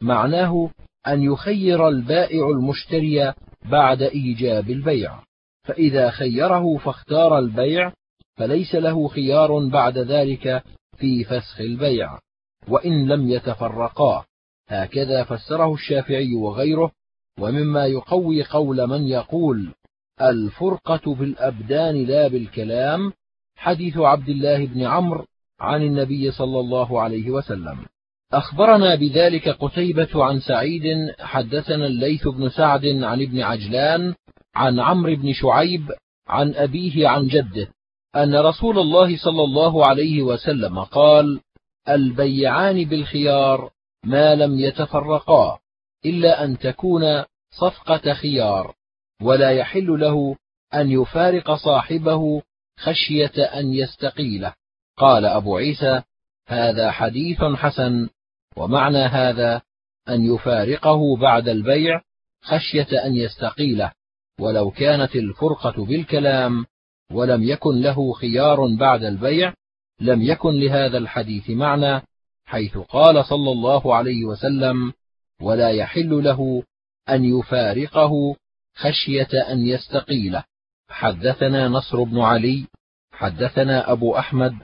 معناه أن يخير البائع المشتري بعد إيجاب البيع. فإذا خيره فاختار البيع فليس له خيار بعد ذلك في فسخ البيع. وإن لم يتفرقا. هكذا فسره الشافعي وغيره ومما يقوي قول من يقول الفرقة بالأبدان لا بالكلام حديث عبد الله بن عمرو عن النبي صلى الله عليه وسلم. أخبرنا بذلك قتيبة عن سعيد حدثنا الليث بن سعد عن ابن عجلان عن عمرو بن شعيب عن أبيه عن جده أن رسول الله صلى الله عليه وسلم قال البيعان بالخيار ما لم يتفرقا إلا أن تكون صفقة خيار ولا يحل له أن يفارق صاحبه خشية أن يستقيله قال أبو عيسى هذا حديث حسن ومعنى هذا أن يفارقه بعد البيع خشية أن يستقيله ولو كانت الفرقة بالكلام ولم يكن له خيار بعد البيع لم يكن لهذا الحديث معنى حيث قال صلى الله عليه وسلم ولا يحل له أن يفارقه خشية أن يستقيله حدثنا نصر بن علي حدثنا أبو أحمد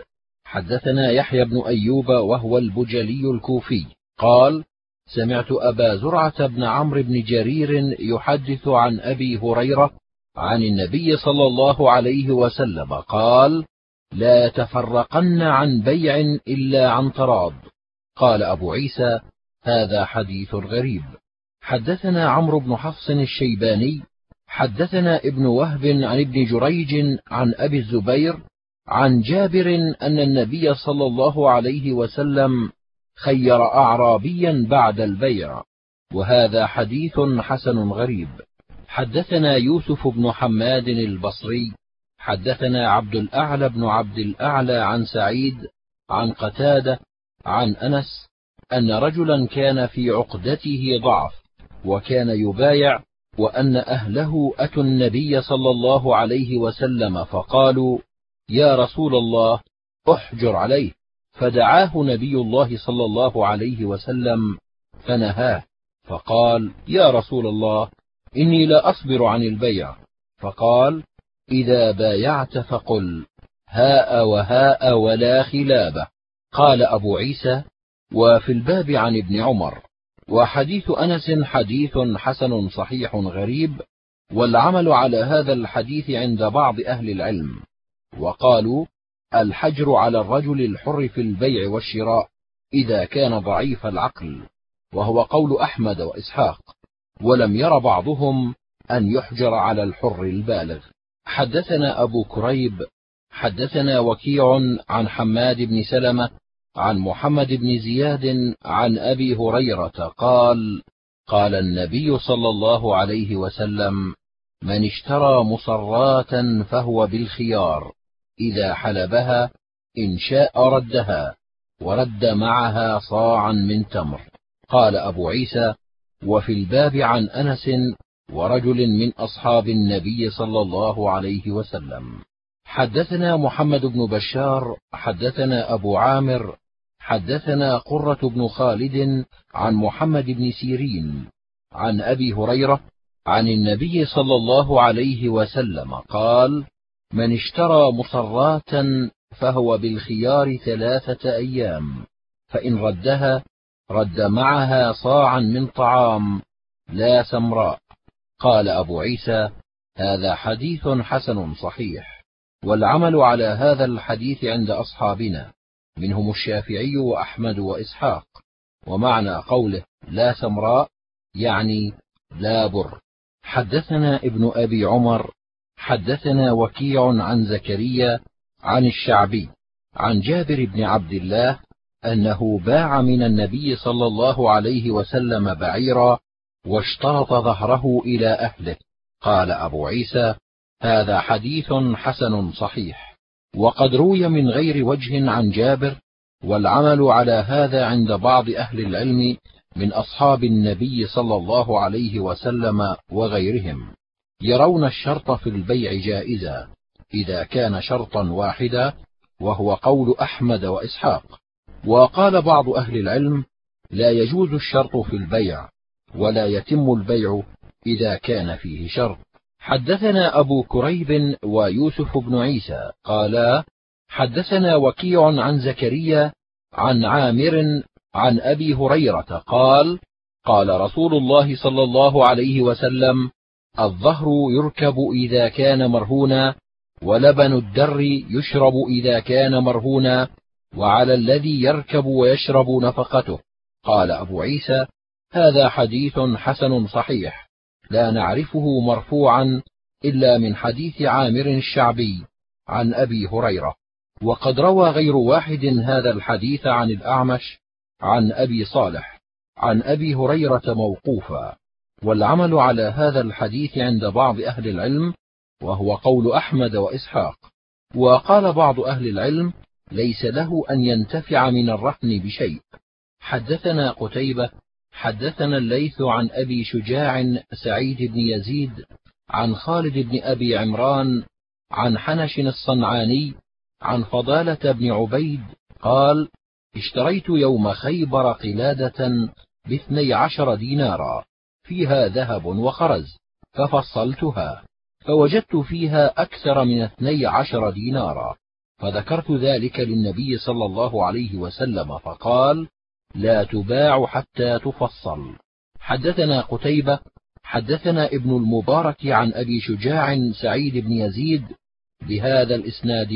حدثنا يحيى بن أيوب وهو البجلي الكوفي. قال سمعت أبا زرعة بن عمرو بن جرير يحدث عن أبي هريرة عن النبي صلى الله عليه وسلم قال لا تفرقن عن بيع إلا عن تراض قال أبو عيسى هذا حديث غريب. حدثنا عمرو بن حفص الشيباني حدثنا ابن وهب عن ابن جريج عن أبي الزبير عن جابر أن النبي صلى الله عليه وسلم خير أعرابيا بعد البيع وهذا حديث حسن غريب. حدثنا يوسف بن حماد البصري حدثنا عبد الأعلى بن عبد الأعلى عن سعيد عن قتادة عن أنس أن رجلا كان في عقدته ضعف وكان يبايع وأن أهله أتوا النبي صلى الله عليه وسلم فقالوا يا رسول الله احجر عليه فدعاه نبي الله صلى الله عليه وسلم فنهاه فقال يا رسول الله إني لا أصبر عن البيع فقال إذا بايعت فقل هاء وهاء ولا خلابة قال أبو عيسى وفي الباب عن ابن عمر وحديث أنس حديث حسن صحيح غريب والعمل على هذا الحديث عند بعض أهل العلم. وقالوا الحجر على الرجل الحر في البيع والشراء إذا كان ضعيف العقل وهو قول أحمد وإسحاق ولم ير بعضهم أن يحجر على الحر البالغ. حدثنا أبو كريب حدثنا وكيع عن حماد بن سلمة عن محمد بن زياد عن أبي هريرة قال قال النبي صلى الله عليه وسلم من اشترى مصرات فهو بالخيار إذا حلبها إن شاء ردها ورد معها صاعا من تمر. قال أبو عيسى وفي الباب عن أنس ورجل من أصحاب النبي صلى الله عليه وسلم. حدثنا محمد بن بشار حدثنا أبو عامر حدثنا قرة بن خالد عن محمد بن سيرين عن أبي هريرة عن النبي صلى الله عليه وسلم قال من اشترى مصرات فهو بالخيار ثلاثة أيام فإن ردها رد معها صاعا من طعام لا سمراء قال أبو عيسى هذا حديث حسن صحيح والعمل على هذا الحديث عند أصحابنا منهم الشافعي وأحمد وإسحاق ومعنى قوله لا سمراء يعني لا بر. حدثنا ابن أبي عمر حدثنا وكيع عن زكريا عن الشعبي عن جابر بن عبد الله أنه باع من النبي صلى الله عليه وسلم بعيرا واشترط ظهره إلى أهله. قال أبو عيسى هذا حديث حسن صحيح وقد روي من غير وجه عن جابر والعمل على هذا عند بعض أهل العلم من أصحاب النبي صلى الله عليه وسلم وغيرهم. يرون الشرط في البيع جائزا إذا كان شرطا واحدا وهو قول أحمد وإسحاق. وقال بعض أهل العلم لا يجوز الشرط في البيع ولا يتم البيع إذا كان فيه شرط حدثنا أبو كريب ويوسف بن عيسى قالا حدثنا وكيع عن زكريا عن عامر عن أبي هريرة قال قال رسول الله صلى الله عليه وسلم الظهر يركب إذا كان مرهونا ولبن الدر يشرب إذا كان مرهونا وعلى الذي يركب ويشرب نفقته. قال أبو عيسى هذا حديث حسن صحيح. لا نعرفه مرفوعا إلا من حديث عامر الشعبي عن أبي هريرة. وقد روى غير واحد هذا الحديث عن الأعمش عن أبي صالح عن أبي هريرة موقوفا. والعمل على هذا الحديث عند بعض أهل العلم وهو قول أحمد وإسحاق. وقال بعض أهل العلم ليس له أن ينتفع من الرهن بشيء. حدثنا قتيبة حدثنا الليث عن أبي شجاع سعيد بن يزيد عن خالد بن أبي عمران عن حنش الصنعاني عن فضالة بن عبيد قال اشتريت يوم خيبر قلادة باثني عشر دينارا فيها ذهب وخرز ففصلتها فوجدت فيها أكثر من اثني عشر دينارا فذكرت ذلك للنبي صلى الله عليه وسلم فقال لا تباع حتى تفصل. حدثنا قتيبة حدثنا ابن المبارك عن أبي شجاع سعيد بن يزيد بهذا الإسناد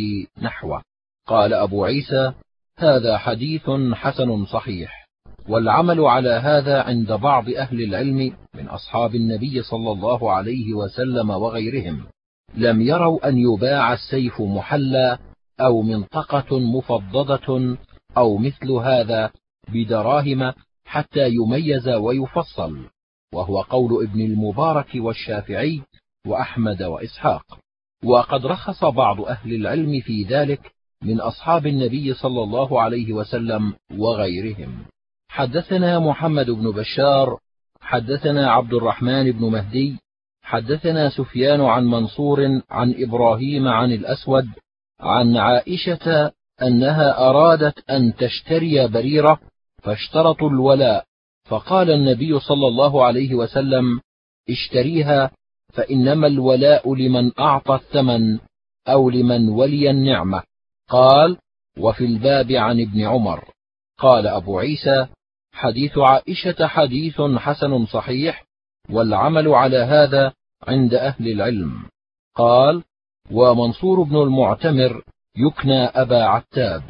نحوه. قال أبو عيسى هذا حديث حسن صحيح والعمل على هذا عند بعض أهل العلم من أصحاب النبي صلى الله عليه وسلم وغيرهم. لم يروا أن يباع السيف محلى أو منطقة مفضدة أو مثل هذا بدراهم حتى يميز ويفصل وهو قول ابن المبارك والشافعي وأحمد وإسحاق. وقد رخص بعض أهل العلم في ذلك من أصحاب النبي صلى الله عليه وسلم وغيرهم. حدثنا محمد بن بشار حدثنا عبد الرحمن بن مهدي حدثنا سفيان عن منصور عن إبراهيم عن الأسود عن عائشة أنها أرادت أن تشتري بريرة فاشترطوا الولاء. فقال النبي صلى الله عليه وسلم اشتريها فإنما الولاء لمن أعطى الثمن أو لمن ولي النعمة. قال وفي الباب عن ابن عمر. قال أبو عيسى حديث عائشة حديث حسن صحيح والعمل على هذا عند أهل العلم. قال ومنصور بن المعتمر يكنى أبا عتاب.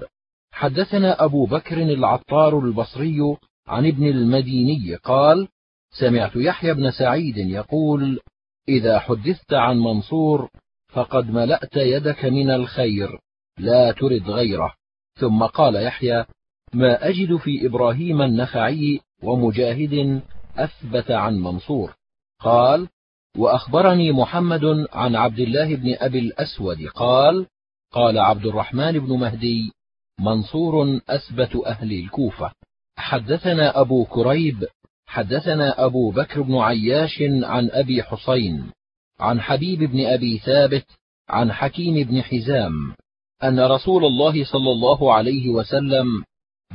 حدثنا أبو بكر العطار البصري عن ابن المديني قال سمعت يحيى بن سعيد يقول إذا حدثت عن منصور فقد ملأت يدك من الخير لا ترد غيره. ثم قال يحيى ما أجد في إبراهيم النخعي ومجاهد أثبت عن منصور. قال وأخبرني محمد عن عبد الله بن أبي الأسود قال قال عبد الرحمن بن مهدي منصور أثبت أهل الكوفة. حدثنا أبو كريب حدثنا أبو بكر بن عياش عن أبي حسين عن حبيب بن أبي ثابت عن حكيم بن حزام أن رسول الله صلى الله عليه وسلم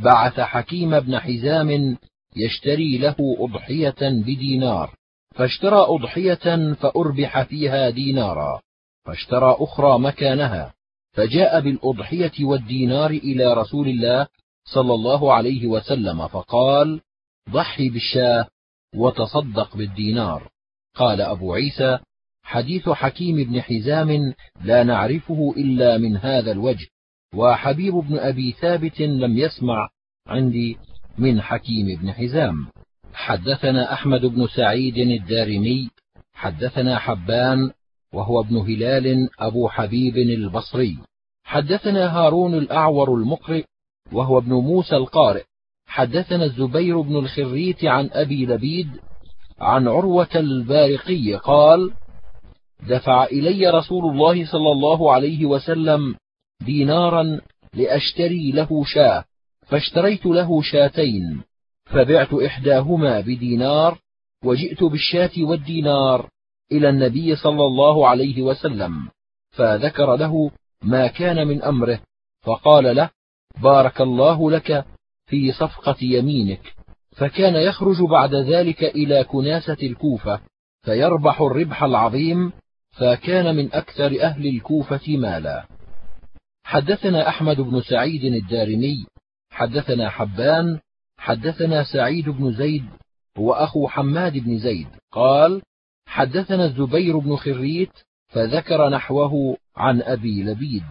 بعث حكيم بن حزام يشتري له أضحية بدينار فاشترى أضحية فأربح فيها دينارا فاشترى أخرى مكانها. فجاء بالأضحية والدينار إلى رسول الله صلى الله عليه وسلم فقال ضحي بالشاة وتصدق بالدينار. قال أبو عيسى حديث حكيم بن حزام لا نعرفه إلا من هذا الوجه وحبيب بن أبي ثابت لم يسمع عندي من حكيم بن حزام. حدثنا أحمد بن سعيد الدارمي حدثنا حبان وهو ابن هلال أبو حبيب البصري. حدثنا هارون الأعور المقرئ وهو ابن موسى القارئ. حدثنا الزبير بن الخريت عن أبي لبيد عن عروة البارقي قال دفع إلي رسول الله صلى الله عليه وسلم دينارا لأشتري له شاة فاشتريت له شاتين فبعت إحداهما بدينار وجئت بالشاة والدينار إلى النبي صلى الله عليه وسلم فذكر له ما كان من أمره فقال له بارك الله لك في صفقة يمينك. فكان يخرج بعد ذلك إلى كناسة الكوفة فيربح الربح العظيم فكان من أكثر أهل الكوفة مالا. حدثنا أحمد بن سعيد الدارمي حدثنا حبان حدثنا سعيد بن زيد هو أخو حماد بن زيد قال حدثنا الزبير بن خريت فذكر نحوه عن أبي لبيد.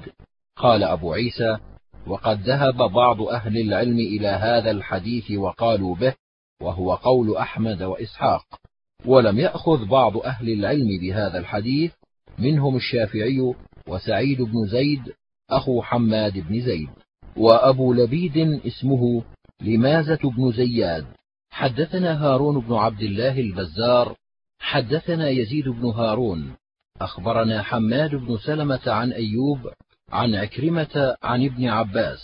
قال أبو عيسى وقد ذهب بعض أهل العلم إلى هذا الحديث وقالوا به وهو قول أحمد وإسحاق. ولم يأخذ بعض أهل العلم بهذا الحديث منهم الشافعي وسعيد بن زيد أخو حماد بن زيد. وأبو لبيد اسمه لمازة بن زياد. حدثنا هارون بن عبد الله البزار حدثنا يزيد بن هارون. أخبرنا حماد بن سلمة عن أيوب عن عكرمة عن ابن عباس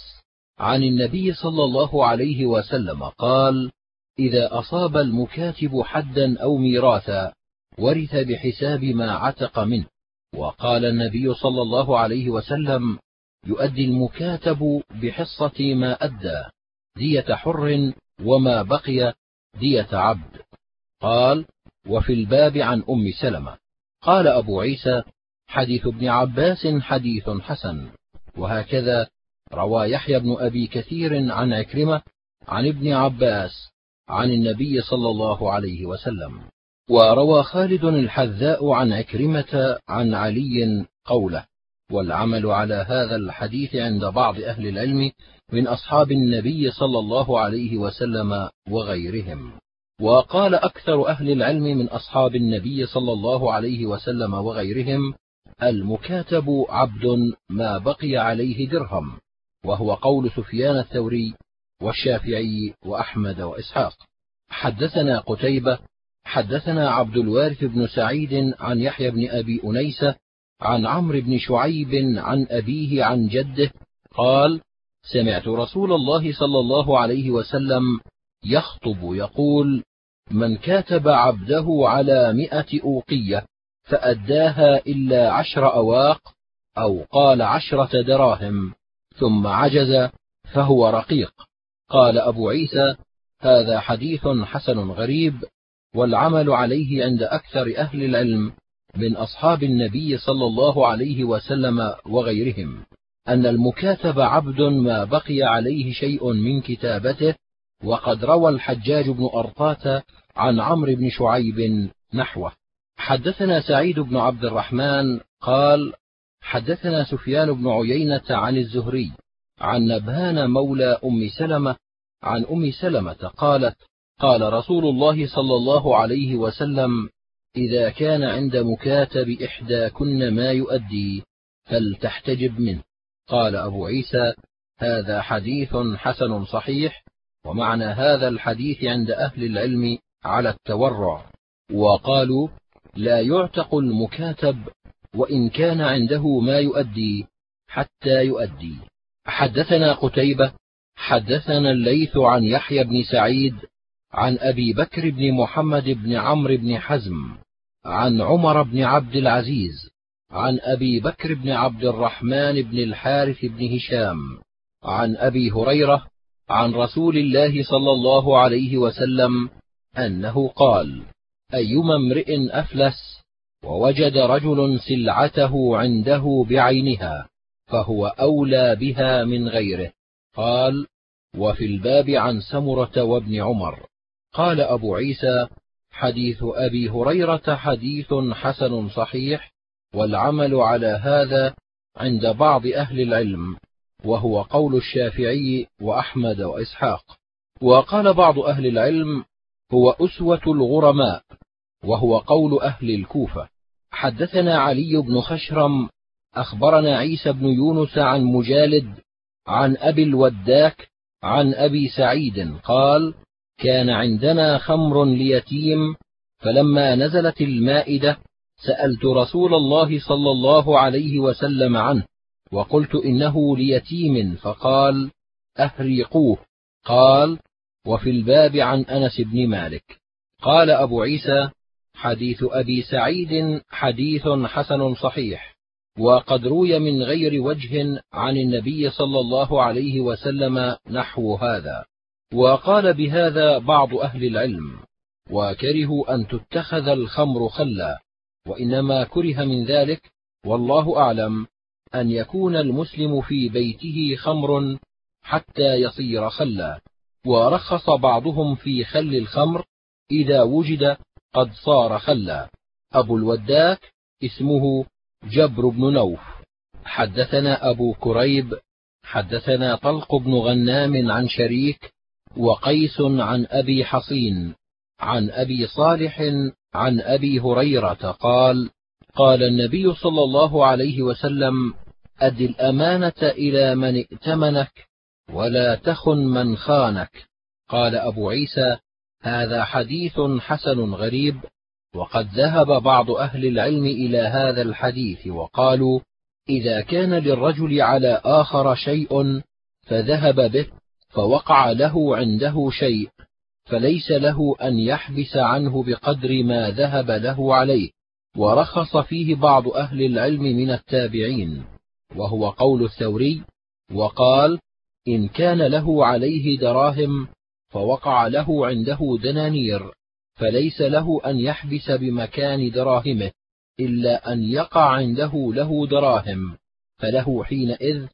عن النبي صلى الله عليه وسلم قال إذا أصاب المكاتب حدا أو ميراثا ورث بحساب ما عتق منه. وقال النبي صلى الله عليه وسلم يؤدي المكاتب بحصة ما أدى دية حر وما بقي دية عبد. قال وفي الباب عن أم سلمة. قال أبو عيسى حديث ابن عباس حديث حسن. وهكذا روى يحيى بن أبي كثير عن عكرمة عن ابن عباس عن النبي صلى الله عليه وسلم. وروى خالد الحذاء عن عكرمة عن علي قوله والعمل على هذا الحديث عند بعض أهل العلم من أصحاب النبي صلى الله عليه وسلم وغيرهم. وقال أكثر أهل العلم من أصحاب النبي صلى الله عليه وسلم وغيرهم المكاتب عبد ما بقي عليه درهم وهو قول سفيان الثوري والشافعي وأحمد وإسحاق. حدثنا قتيبة حدثنا عبد الوارث بن سعيد عن يحيى بن أبي أنيسة عن عمرو بن شعيب عن أبيه عن جده قال سمعت رسول الله صلى الله عليه وسلم يخطب يقول من كاتب عبده على مئة أوقية فأداها إلا عشر أواق أو قال عشرة دراهم ثم عجز فهو رقيق. قال أبو عيسى هذا حديث حسن غريب والعمل عليه عند أكثر أهل العلم من أصحاب النبي صلى الله عليه وسلم وغيرهم أن المكاتب عبد ما بقي عليه شيء من كتابته وقد روى الحجاج بن أرطاة عن عمرو بن شعيب نحوه. حدثنا سعيد بن عبد الرحمن قال حدثنا سفيان بن عيينة عن الزهري عن نبهان مولى أم سلمة عن أم سلمة قالت قال رسول الله صلى الله عليه وسلم إذا كان عند مكاتب إحداكن ما يؤدي فلتحتجب منه. قال أبو عيسى هذا حديث حسن صحيح ومعنى هذا الحديث عند أهل العلم على التورع. وقالوا لا يعتق المكاتب وإن كان عنده ما يؤدي حتى يؤدي. حدثنا قتيبة حدثنا الليث عن يحيى بن سعيد عن أبي بكر بن محمد بن عمرو بن حزم عن عمر بن عبد العزيز عن أبي بكر بن عبد الرحمن بن الحارث بن هشام عن أبي هريرة عن رسول الله صلى الله عليه وسلم أنه قال أيما امرئ أفلس ووجد رجل سلعته عنده بعينها فهو أولى بها من غيره. قال وفي الباب عن سمرة وابن عمر. قال أبو عيسى حديث أبي هريرة حديث حسن صحيح والعمل على هذا عند بعض أهل العلم. وهو قول الشافعي وأحمد وإسحاق. وقال بعض أهل العلم هو أسوة الغرماء وهو قول أهل الكوفة. حدثنا علي بن خشرم أخبرنا عيسى بن يونس عن مجالد عن أبي الوداك عن أبي سعيد قال كان عندنا خمر ليتيم فلما نزلت المائدة سألت رسول الله صلى الله عليه وسلم عنه. وقلت إنه ليتيم فقال أهريقوه قال وفي الباب عن أنس بن مالك. قال أبو عيسى حديث أبي سعيد حديث حسن صحيح وقد روي من غير وجه عن النبي صلى الله عليه وسلم نحو هذا. وقال بهذا بعض أهل العلم وكرهوا أن تتخذ الخمر خلا وإنما كره من ذلك والله أعلم أن يكون المسلم في بيته خمر حتى يصير خلا ورخص بعضهم في خل الخمر إذا وجد قد صار خلا. أبو الوداك اسمه جبر بن نوف. حدثنا أبو كريب حدثنا طلق بن غنام عن شريك وقيس عن أبي حصين عن أبي صالح عن أبي هريرة قال قال النبي صلى الله عليه وسلم أد الأمانة إلى من ائتمنك ولا تخن من خانك. قال أبو عيسى هذا حديث حسن غريب وقد ذهب بعض أهل العلم إلى هذا الحديث وقالوا إذا كان للرجل على آخر شيء فذهب به فوقع له عنده شيء فليس له أن يحبس عنه بقدر ما ذهب له عليه. ورخص فيه بعض أهل العلم من التابعين وهو قول الثوري وقال إن كان له عليه دراهم فوقع له عنده دنانير فليس له أن يحبس بمكان دراهمه إلا أن يقع عنده له دراهم فله حينئذ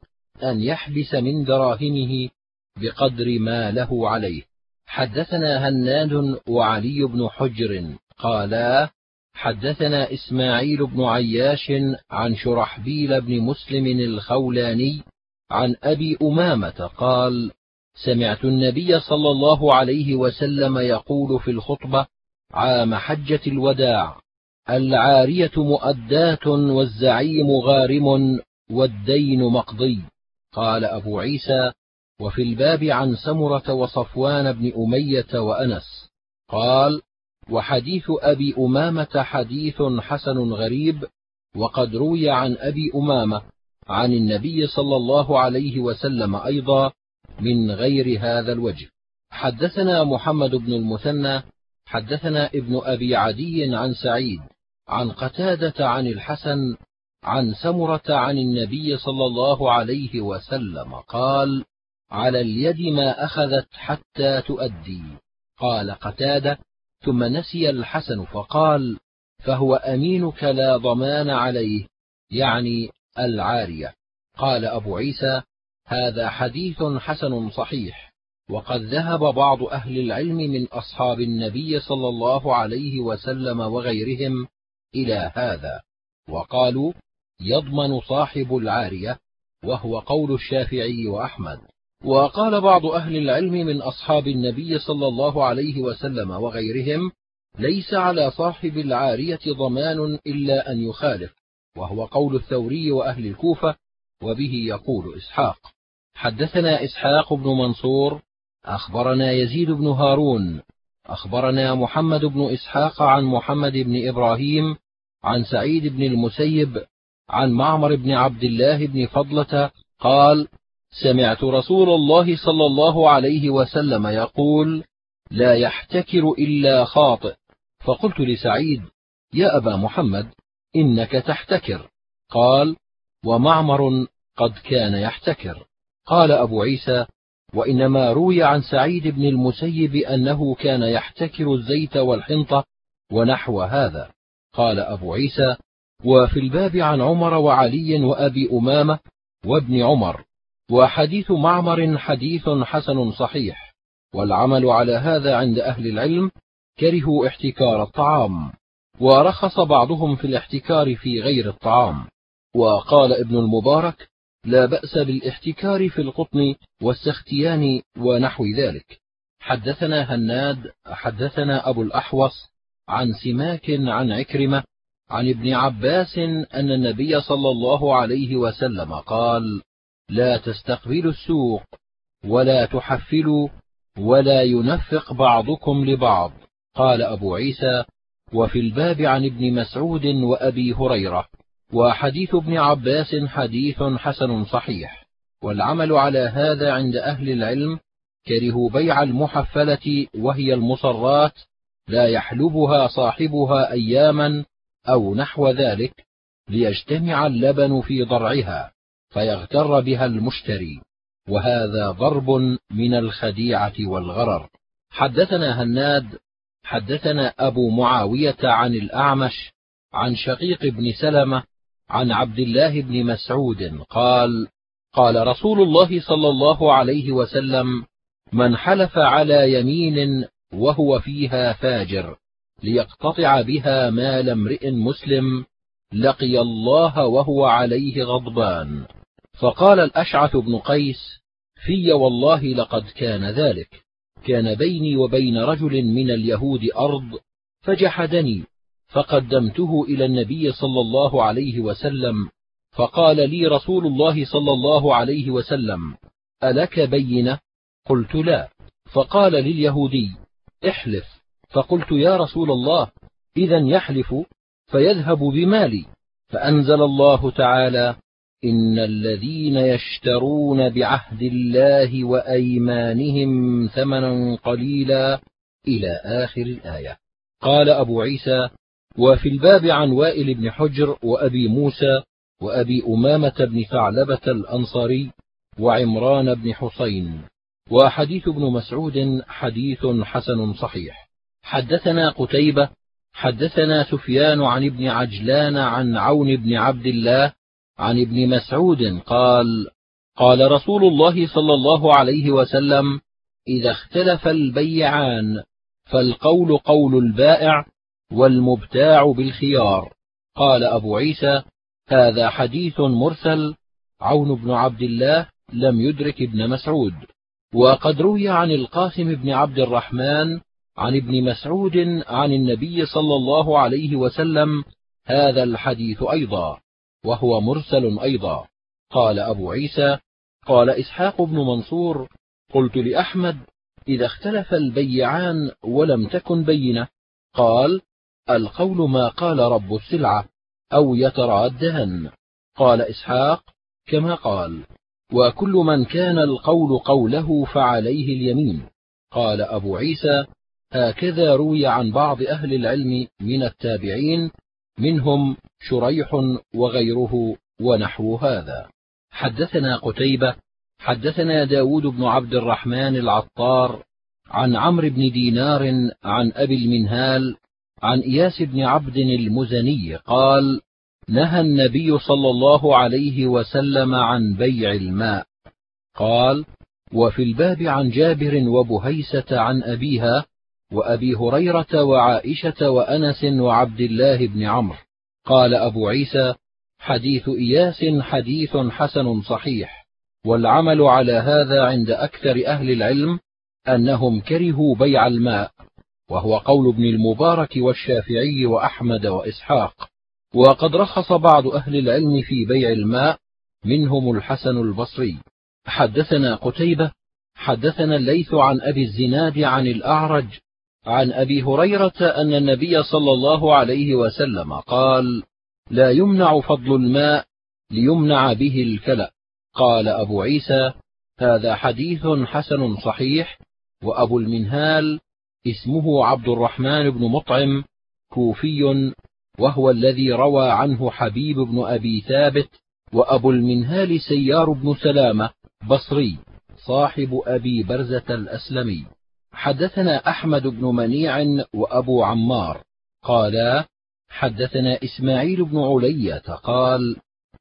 أن يحبس من دراهمه بقدر ما له عليه. حدثنا هناد وعلي بن حجر قالا حدثنا إسماعيل بن عياش عن شرحبيل بن مسلم الخولاني عن أبي أمامة قال سمعت النبي صلى الله عليه وسلم يقول في الخطبة عام حجة الوداع العارية مؤداة والزعيم غارم والدين مقضي. قال أبو عيسى وفي الباب عن سمرة وصفوان بن أمية وأنس. قال وحديث أبي أمامة حديث حسن غريب وقد روي عن أبي أمامة عن النبي صلى الله عليه وسلم أيضا من غير هذا الوجه. حدثنا محمد بن المثنى حدثنا ابن أبي عدي عن سعيد عن قتادة عن الحسن عن سمرة عن النبي صلى الله عليه وسلم قال على اليد ما أخذت حتى تؤدي. قال قتادة ثم نسي الحسن فقال فهو أمينك لا ضمان عليه يعني العارية. قال أبو عيسى هذا حديث حسن صحيح وقد ذهب بعض أهل العلم من أصحاب النبي صلى الله عليه وسلم وغيرهم إلى هذا وقالوا يضمن صاحب العارية وهو قول الشافعي وأحمد. وقال بعض أهل العلم من أصحاب النبي صلى الله عليه وسلم وغيرهم ليس على صاحب العارية ضمان إلا أن يخالف وهو قول الثوري وأهل الكوفة وبه يقول إسحاق. حدثنا إسحاق بن منصور أخبرنا يزيد بن هارون أخبرنا محمد بن إسحاق عن محمد بن إبراهيم عن سعيد بن المسيب عن معمر بن عبد الله بن فضلة قال سمعت رسول الله صلى الله عليه وسلم يقول لا يحتكر إلا خاطئ. فقلت لسعيد يا أبا محمد إنك تحتكر. قال ومعمر قد كان يحتكر. قال أبو عيسى وإنما روي عن سعيد بن المسيب أنه كان يحتكر الزيت والحنطة ونحو هذا. قال أبو عيسى وفي الباب عن عمر وعلي وأبي أمامة وابن عمر. وحديث معمر حديث حسن صحيح والعمل على هذا عند أهل العلم كرهوا احتكار الطعام ورخص بعضهم في الاحتكار في غير الطعام وقال ابن المبارك لا بأس بالاحتكار في القطن والسختيان ونحو ذلك. حدثنا هناد حدثنا أبو الأحوص عن سماك عن عكرمة عن ابن عباس أن النبي صلى الله عليه وسلم قال لا تستقبلوا السوق ولا تحفلوا ولا ينفق بعضكم لبعض. قال أبو عيسى وفي الباب عن ابن مسعود وأبي هريرة وحديث ابن عباس حديث حسن صحيح. والعمل على هذا عند أهل العلم كرهوا بيع المحفلة وهي المصرات لا يحلبها صاحبها أياما أو نحو ذلك ليجتمع اللبن في ضرعها. فيغتر بها المشتري. وهذا ضرب من الخديعة والغرر. حدثنا هناد حدثنا أبو معاوية عن الأعمش عن شقيق بن سلمة عن عبد الله بن مسعود قال قال رسول الله صلى الله عليه وسلم من حلف على يمين وهو فيها فاجر ليقتطع بها مال امرئ مسلم لقي الله وهو عليه غضبان. فقال الأشعث بن قيس في والله لقد كان ذلك كان بيني وبين رجل من اليهود أرض فجحدني فقدمته إلى النبي صلى الله عليه وسلم فقال لي رسول الله صلى الله عليه وسلم ألك بينة؟ قلت لا. فقال لليهودي احلف. فقلت يا رسول الله إذا يحلف فيذهب بمالي فأنزل الله تعالى إن الذين يشترون بعهد الله وأيمانهم ثمنا قليلا إلى آخر الآية. قال أبو عيسى وفي الباب عن وائل بن حجر وأبي موسى وأبي أمامة بن ثعلبة الأنصاري وعمران بن حسين. وحديث ابن مسعود حديث حسن صحيح. حدثنا قتيبة حدثنا سفيان عن ابن عجلان عن عون بن عبد الله عن ابن مسعود قال قال رسول الله صلى الله عليه وسلم إذا اختلف البيعان فالقول قول البائع والمبتاع بالخيار. قال أبو عيسى هذا حديث مرسل عون بن عبد الله لم يدرك ابن مسعود. وقد روي عن القاسم بن عبد الرحمن عن ابن مسعود عن النبي صلى الله عليه وسلم هذا الحديث أيضا. وهو مرسل أيضا. قال أبو عيسى قال إسحاق بن منصور قلت لأحمد إذا اختلف البيعان ولم تكن بينة. قال القول ما قال رب السلعة أو يترادان قال إسحاق كما قال وكل من كان القول قوله فعليه اليمين. قال أبو عيسى هكذا روي عن بعض أهل العلم من التابعين منهم شريح وغيره ونحو هذا. حدثنا قتيبة حدثنا داود بن عبد الرحمن العطار عن عمرو بن دينار عن أبي المنهال عن إياس بن عبد المزني قال نهى النبي صلى الله عليه وسلم عن بيع الماء. قال وفي الباب عن جابر وبهيسة عن أبيها وأبي هريرة وعائشة وأنس وعبد الله بن عمرو. قال أبو عيسى حديث إياس حديث حسن صحيح. والعمل على هذا عند أكثر أهل العلم أنهم كرهوا بيع الماء. وهو قول ابن المبارك والشافعي وأحمد وإسحاق. وقد رخص بعض أهل العلم في بيع الماء منهم الحسن البصري. حدثنا قتيبة حدثنا الليث عن أبي الزناد عن الأعرج عن أبي هريرة أن النبي صلى الله عليه وسلم قال لا يمنع فضل الماء ليمنع به الكلأ. قال أبو عيسى هذا حديث حسن صحيح وأبو المنهال اسمه عبد الرحمن بن مطعم كوفي وهو الذي روى عنه حبيب بن أبي ثابت وأبو المنهال سيار بن سلامة بصري صاحب أبي برزة الأسلمي. حدثنا أحمد بن منيع وأبو عمار قالا حدثنا إسماعيل بن علية قال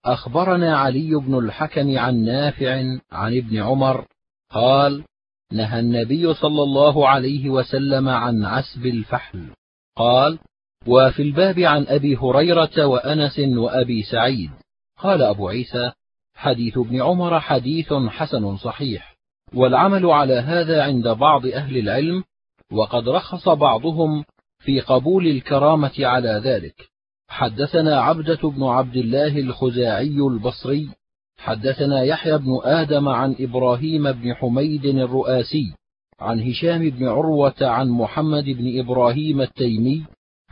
أخبرنا علي بن الحكم عن نافع عن ابن عمر قال نهى النبي صلى الله عليه وسلم عن عسب الفحل قال وفي الباب عن أبي هريرة وأنس وأبي سعيد قال أبو عيسى حديث ابن عمر حديث حسن صحيح. والعمل على هذا عند بعض أهل العلم وقد رخص بعضهم في قبول الكرامة على ذلك. حدثنا عبدة بن عبد الله الخزاعي البصري حدثنا يحيى بن آدم عن إبراهيم بن حميد الرؤاسي عن هشام بن عروة عن محمد بن إبراهيم التيمي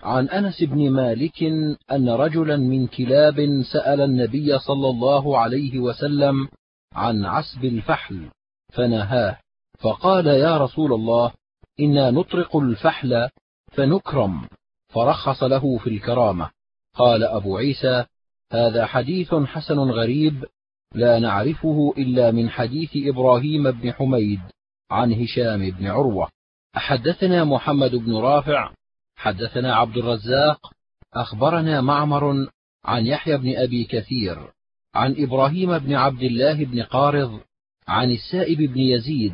عن أنس بن مالك أن رجلا من كلاب سأل النبي صلى الله عليه وسلم عن عسب الفحل. فنهاه. فقال يا رسول الله إنا نطرق الفحل فنكرم. فرخص له في الكرامة. قال أبو عيسى هذا حديث حسن غريب لا نعرفه إلا من حديث إبراهيم بن حميد عن هشام بن عروة. حدثنا محمد بن رافع حدثنا عبد الرزاق أخبرنا معمر عن يحيى بن أبي كثير عن إبراهيم بن عبد الله بن قارض عن السائب بن يزيد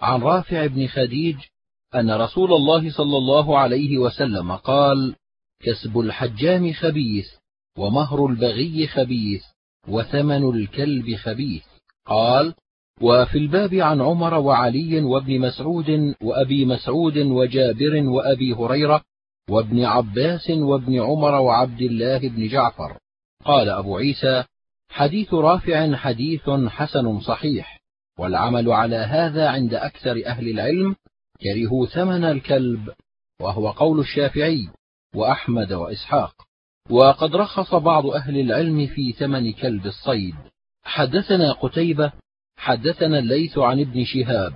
عن رافع بن خديج أن رسول الله صلى الله عليه وسلم قال كسب الحجام خبيث ومهر البغي خبيث وثمن الكلب خبيث. قال وفي الباب عن عمر وعلي وابن مسعود وأبي مسعود وجابر وأبي هريرة وابن عباس وابن عمر وعبد الله بن جعفر. قال أبو عيسى حديث رافع حديث حسن صحيح. والعمل على هذا عند أكثر أهل العلم كرهوا ثمن الكلب وهو قول الشافعي وأحمد وإسحاق. وقد رخص بعض أهل العلم في ثمن كلب الصيد. حدثنا قتيبة حدثنا الليث عن ابن شهاب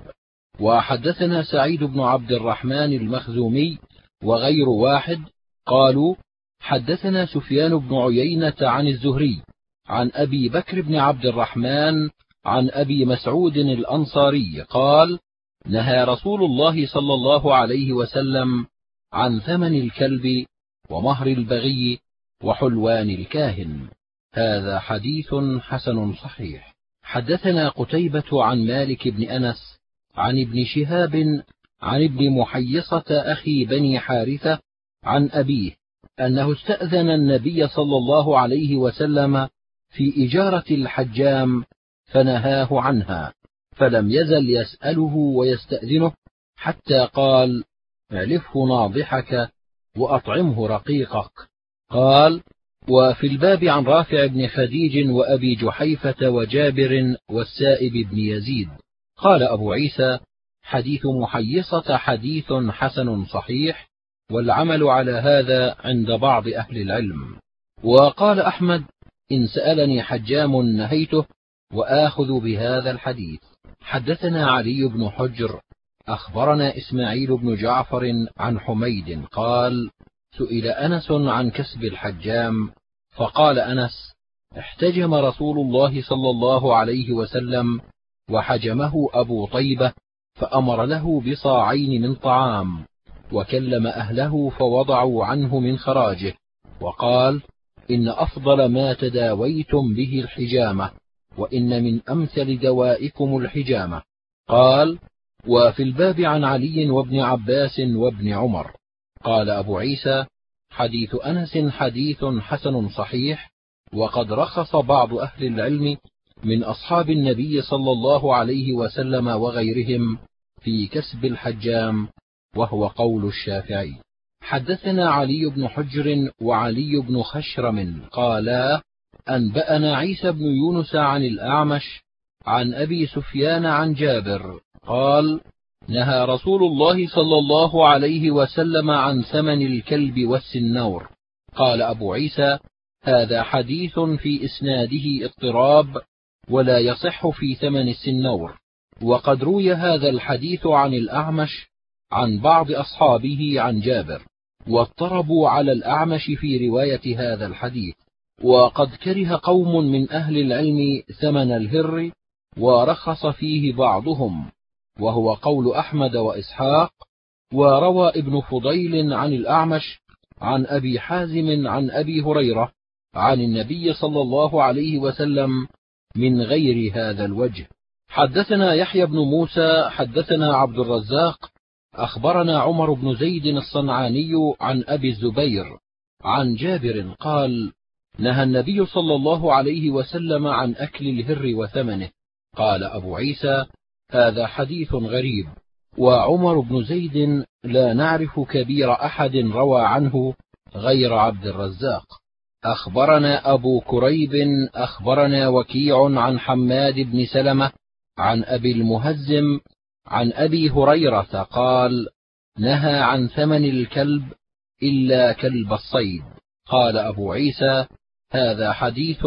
وحدثنا سعيد بن عبد الرحمن المخزومي وغير واحد قالوا حدثنا سفيان بن عيينة عن الزهري عن أبي بكر بن عبد الرحمن عن أبي مسعود الأنصاري قال نهى رسول الله صلى الله عليه وسلم عن ثمن الكلب ومهر البغي وحلوان الكاهن. هذا حديث حسن صحيح. حدثنا قتيبة عن مالك بن أنس عن ابن شهاب عن ابن محيصة أخي بني حارثة عن أبيه أنه استأذن النبي صلى الله عليه وسلم في إجارة الحجام فنهاه عنها فلم يزل يسأله ويستأذنه حتى قال اعلفه ناضحك وأطعمه رقيقك. قال وفي الباب عن رافع بن خديج وأبي جحيفة وجابر والسائب بن يزيد. قال أبو عيسى حديث محيصة حديث حسن صحيح والعمل على هذا عند بعض أهل العلم. وقال أحمد إن سألني حجام نهيته وآخذ بهذا الحديث. حدثنا علي بن حجر أخبرنا إسماعيل بن جعفر عن حميد قال سئل أنس عن كسب الحجام فقال أنس احتجم رسول الله صلى الله عليه وسلم وحجمه أبو طيبة فأمر له بصاعين من طعام وكلم أهله فوضعوا عنه من خراجه وقال إن أفضل ما تداويتم به الحجامة. وإن من أمثل دوائكم الحجامة. قال وفي الباب عن علي وابن عباس وابن عمر. قال أبو عيسى حديث أنس حديث حسن صحيح وقد رخص بعض أهل العلم من أصحاب النبي صلى الله عليه وسلم وغيرهم في كسب الحجام وهو قول الشافعي. حدثنا علي بن حجر وعلي بن خشرم قالا أنبأنا عيسى بن يونس عن الأعمش عن أبي سفيان عن جابر قال نهى رسول الله صلى الله عليه وسلم عن ثمن الكلب والسنور قال أبو عيسى هذا حديث في إسناده اضطراب ولا يصح في ثمن السنور وقد روي هذا الحديث عن الأعمش عن بعض أصحابه عن جابر واضطربوا على الأعمش في رواية هذا الحديث. وقد كره قوم من أهل العلم ثمن الهر ورخص فيه بعضهم وهو قول أحمد وإسحاق وروى ابن فضيل عن الأعمش عن أبي حازم عن أبي هريرة عن النبي صلى الله عليه وسلم من غير هذا الوجه. حدثنا يحيى بن موسى حدثنا عبد الرزاق أخبرنا عمر بن زيد الصنعاني عن أبي الزبير عن جابر قال نهى النبي صلى الله عليه وسلم عن أكل الهر وثمنه. قال أبو عيسى هذا حديث غريب. وعمر بن زيد لا نعرف كبير أحد روى عنه غير عبد الرزاق. أخبرنا أبو كريب أخبرنا وكيع عن حماد بن سلمة عن أبي المهزم عن أبي هريرة قال نهى عن ثمن الكلب إلا كلب الصيد. قال أبو عيسى هذا حديث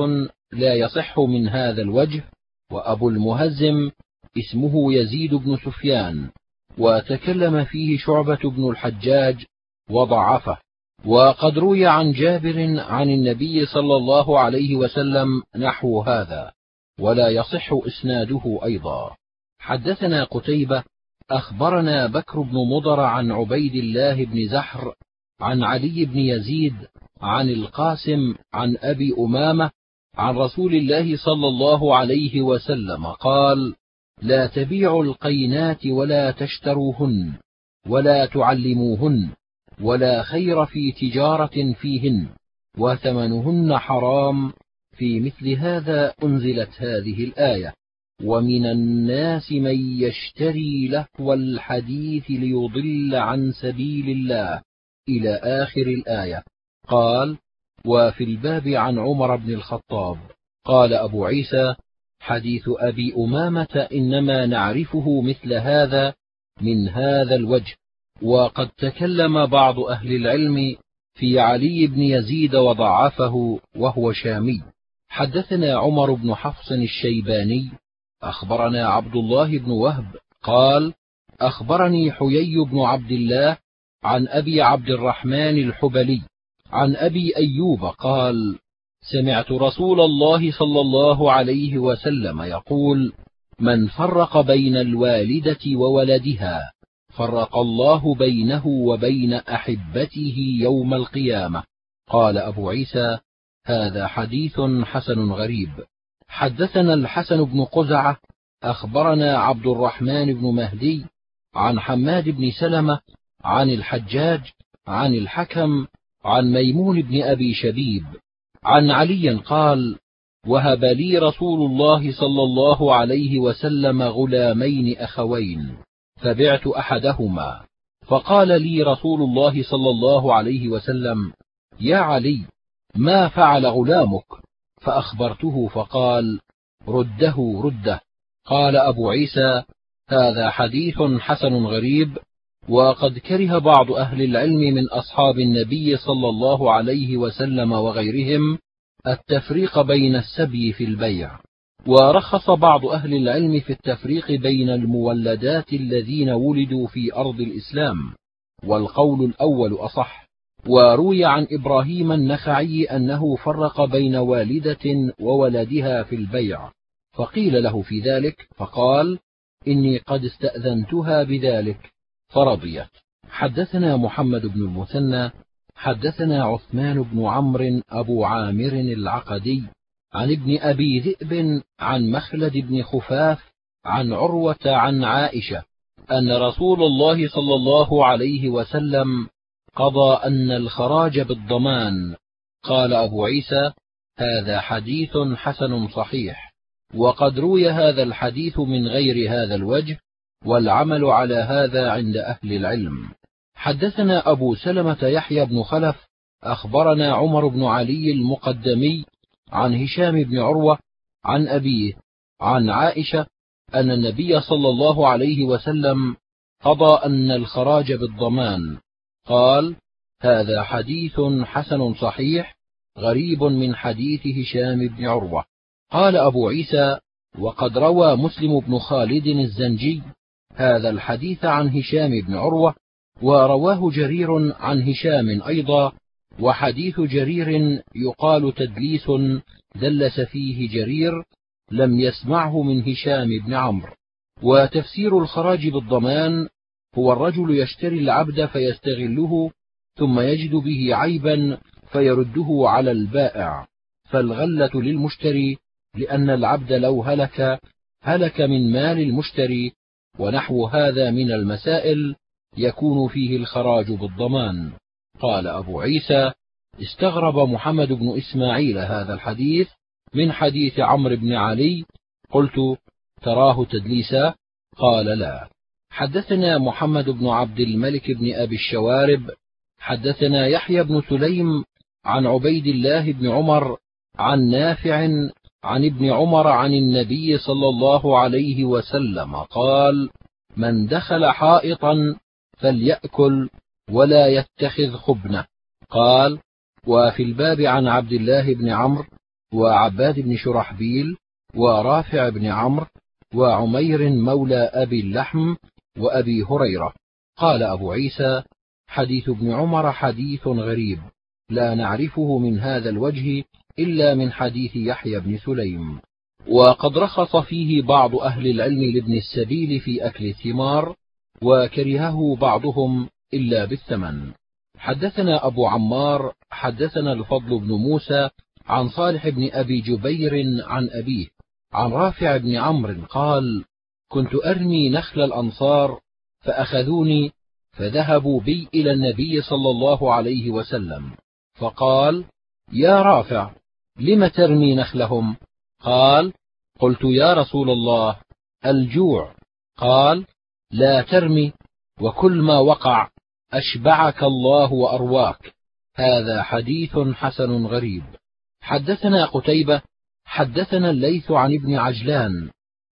لا يصح من هذا الوجه وأبو المهزم اسمه يزيد بن سفيان وتكلم فيه شعبة بن الحجاج وضعفه وقد روي عن جابر عن النبي صلى الله عليه وسلم نحو هذا ولا يصح إسناده أيضا. حدثنا قتيبة أخبرنا بكر بن مضر عن عبيد الله بن زحر عن علي بن يزيد عن القاسم عن أبي أمامة عن رسول الله صلى الله عليه وسلم قال لا تبيعوا القينات ولا تشتروهن ولا تعلموهن ولا خير في تجارة فيهن وثمنهن حرام في مثل هذا أنزلت هذه الآية ومن الناس من يشتري لهو الحديث ليضل عن سبيل الله إلى آخر الآية. قال وفي الباب عن عمر بن الخطاب. قال أبو عيسى حديث أبي أمامة إنما نعرفه مثل هذا من هذا الوجه. وقد تكلم بعض أهل العلم في علي بن يزيد وضعفه وهو شامي. حدثنا عمر بن حفص الشيباني. أخبرنا عبد الله بن وهب. قال أخبرني حيي بن عبد الله عن أبي عبد الرحمن الحبلي عن أبي أيوب قال سمعت رسول الله صلى الله عليه وسلم يقول من فرق بين الوالدة وولدها فرق الله بينه وبين أحبته يوم القيامة. قال أبو عيسى هذا حديث حسن غريب. حدثنا الحسن بن قزعة أخبرنا عبد الرحمن بن مهدي عن حماد بن سلمة عن الحجاج عن الحكم عن ميمون بن أبي شبيب عن علي قال وهب لي رسول الله صلى الله عليه وسلم غلامين أخوين فبعت أحدهما. فقال لي رسول الله صلى الله عليه وسلم يا علي ما فعل غلامك؟ فأخبرته فقال رده رده. قال أبو عيسى هذا حديث حسن غريب وقد كره بعض أهل العلم من أصحاب النبي صلى الله عليه وسلم وغيرهم التفريق بين السبي في البيع. ورخص بعض أهل العلم في التفريق بين المولدات الذين ولدوا في أرض الإسلام. والقول الأول أصح. وروي عن إبراهيم النخعي أنه فرق بين والدة وولدها في البيع. فقيل له في ذلك فقال إني قد استأذنتها بذلك. فرضيت حدثنا محمد بن المثنى حدثنا عثمان بن عمرو أبو عامر العقدي عن ابن أبي ذئب عن مخلد بن خفاف عن عروة عن عائشة أن رسول الله صلى الله عليه وسلم قضى أن الخراج بالضمان. قال أبو عيسى هذا حديث حسن صحيح وقد روي هذا الحديث من غير هذا الوجه والعمل على هذا عند أهل العلم. حدثنا أبو سلمة يحيى بن خلف أخبرنا عمر بن علي المقدمي عن هشام بن عروة عن أبيه عن عائشة أن النبي صلى الله عليه وسلم قضى أن الخراج بالضمان. قال هذا حديث حسن صحيح غريب من حديث هشام بن عروة. قال أبو عيسى وقد روى مسلم بن خالد الزنجي هذا الحديث عن هشام بن عروة ورواه جرير عن هشام أيضا وحديث جرير يقال تدليس دلس فيه جرير لم يسمعه من هشام بن عمرو. وتفسير الخراج بالضمان هو الرجل يشتري العبد فيستغله ثم يجد به عيبا فيرده على البائع. فالغلة للمشتري لأن العبد لو هلك هلك من مال المشتري ونحو هذا من المسائل يكون فيه الخراج بالضمان. قال أبو عيسى استغرب محمد بن إسماعيل هذا الحديث من حديث عمرو بن علي. قلت تراه تدليسا؟ قال لا. حدثنا محمد بن عبد الملك بن أبي الشوارب. حدثنا يحيى بن سليم عن عبيد الله بن عمر عن نافع عن ابن عمر عن النبي صلى الله عليه وسلم قال من دخل حائطا فليأكل ولا يتخذ خبنة. قال وفي الباب عن عبد الله بن عمرو وعباد بن شرحبيل ورافع بن عمرو وعمير مولى أبي اللحم وأبي هريرة. قال أبو عيسى حديث ابن عمر حديث غريب لا نعرفه من هذا الوجه إلا من حديث يحيى بن سليم. وقد رخص فيه بعض أهل العلم لابن السبيل في أكل الثمار وكرهه بعضهم إلا بالثمن. حدثنا أبو عمار حدثنا الفضل بن موسى عن صالح بن أبي جبير عن أبيه عن رافع بن عمرو قال كنت أرمي نخل الأنصار فأخذوني فذهبوا بي إلى النبي صلى الله عليه وسلم فقال يا رافع لم ترمي نخلهم؟ قال قلت يا رسول الله الجوع. قال لا ترمي وكل ما وقع أشبعك الله وأرواك. هذا حديث حسن غريب. حدثنا قتيبة حدثنا الليث عن ابن عجلان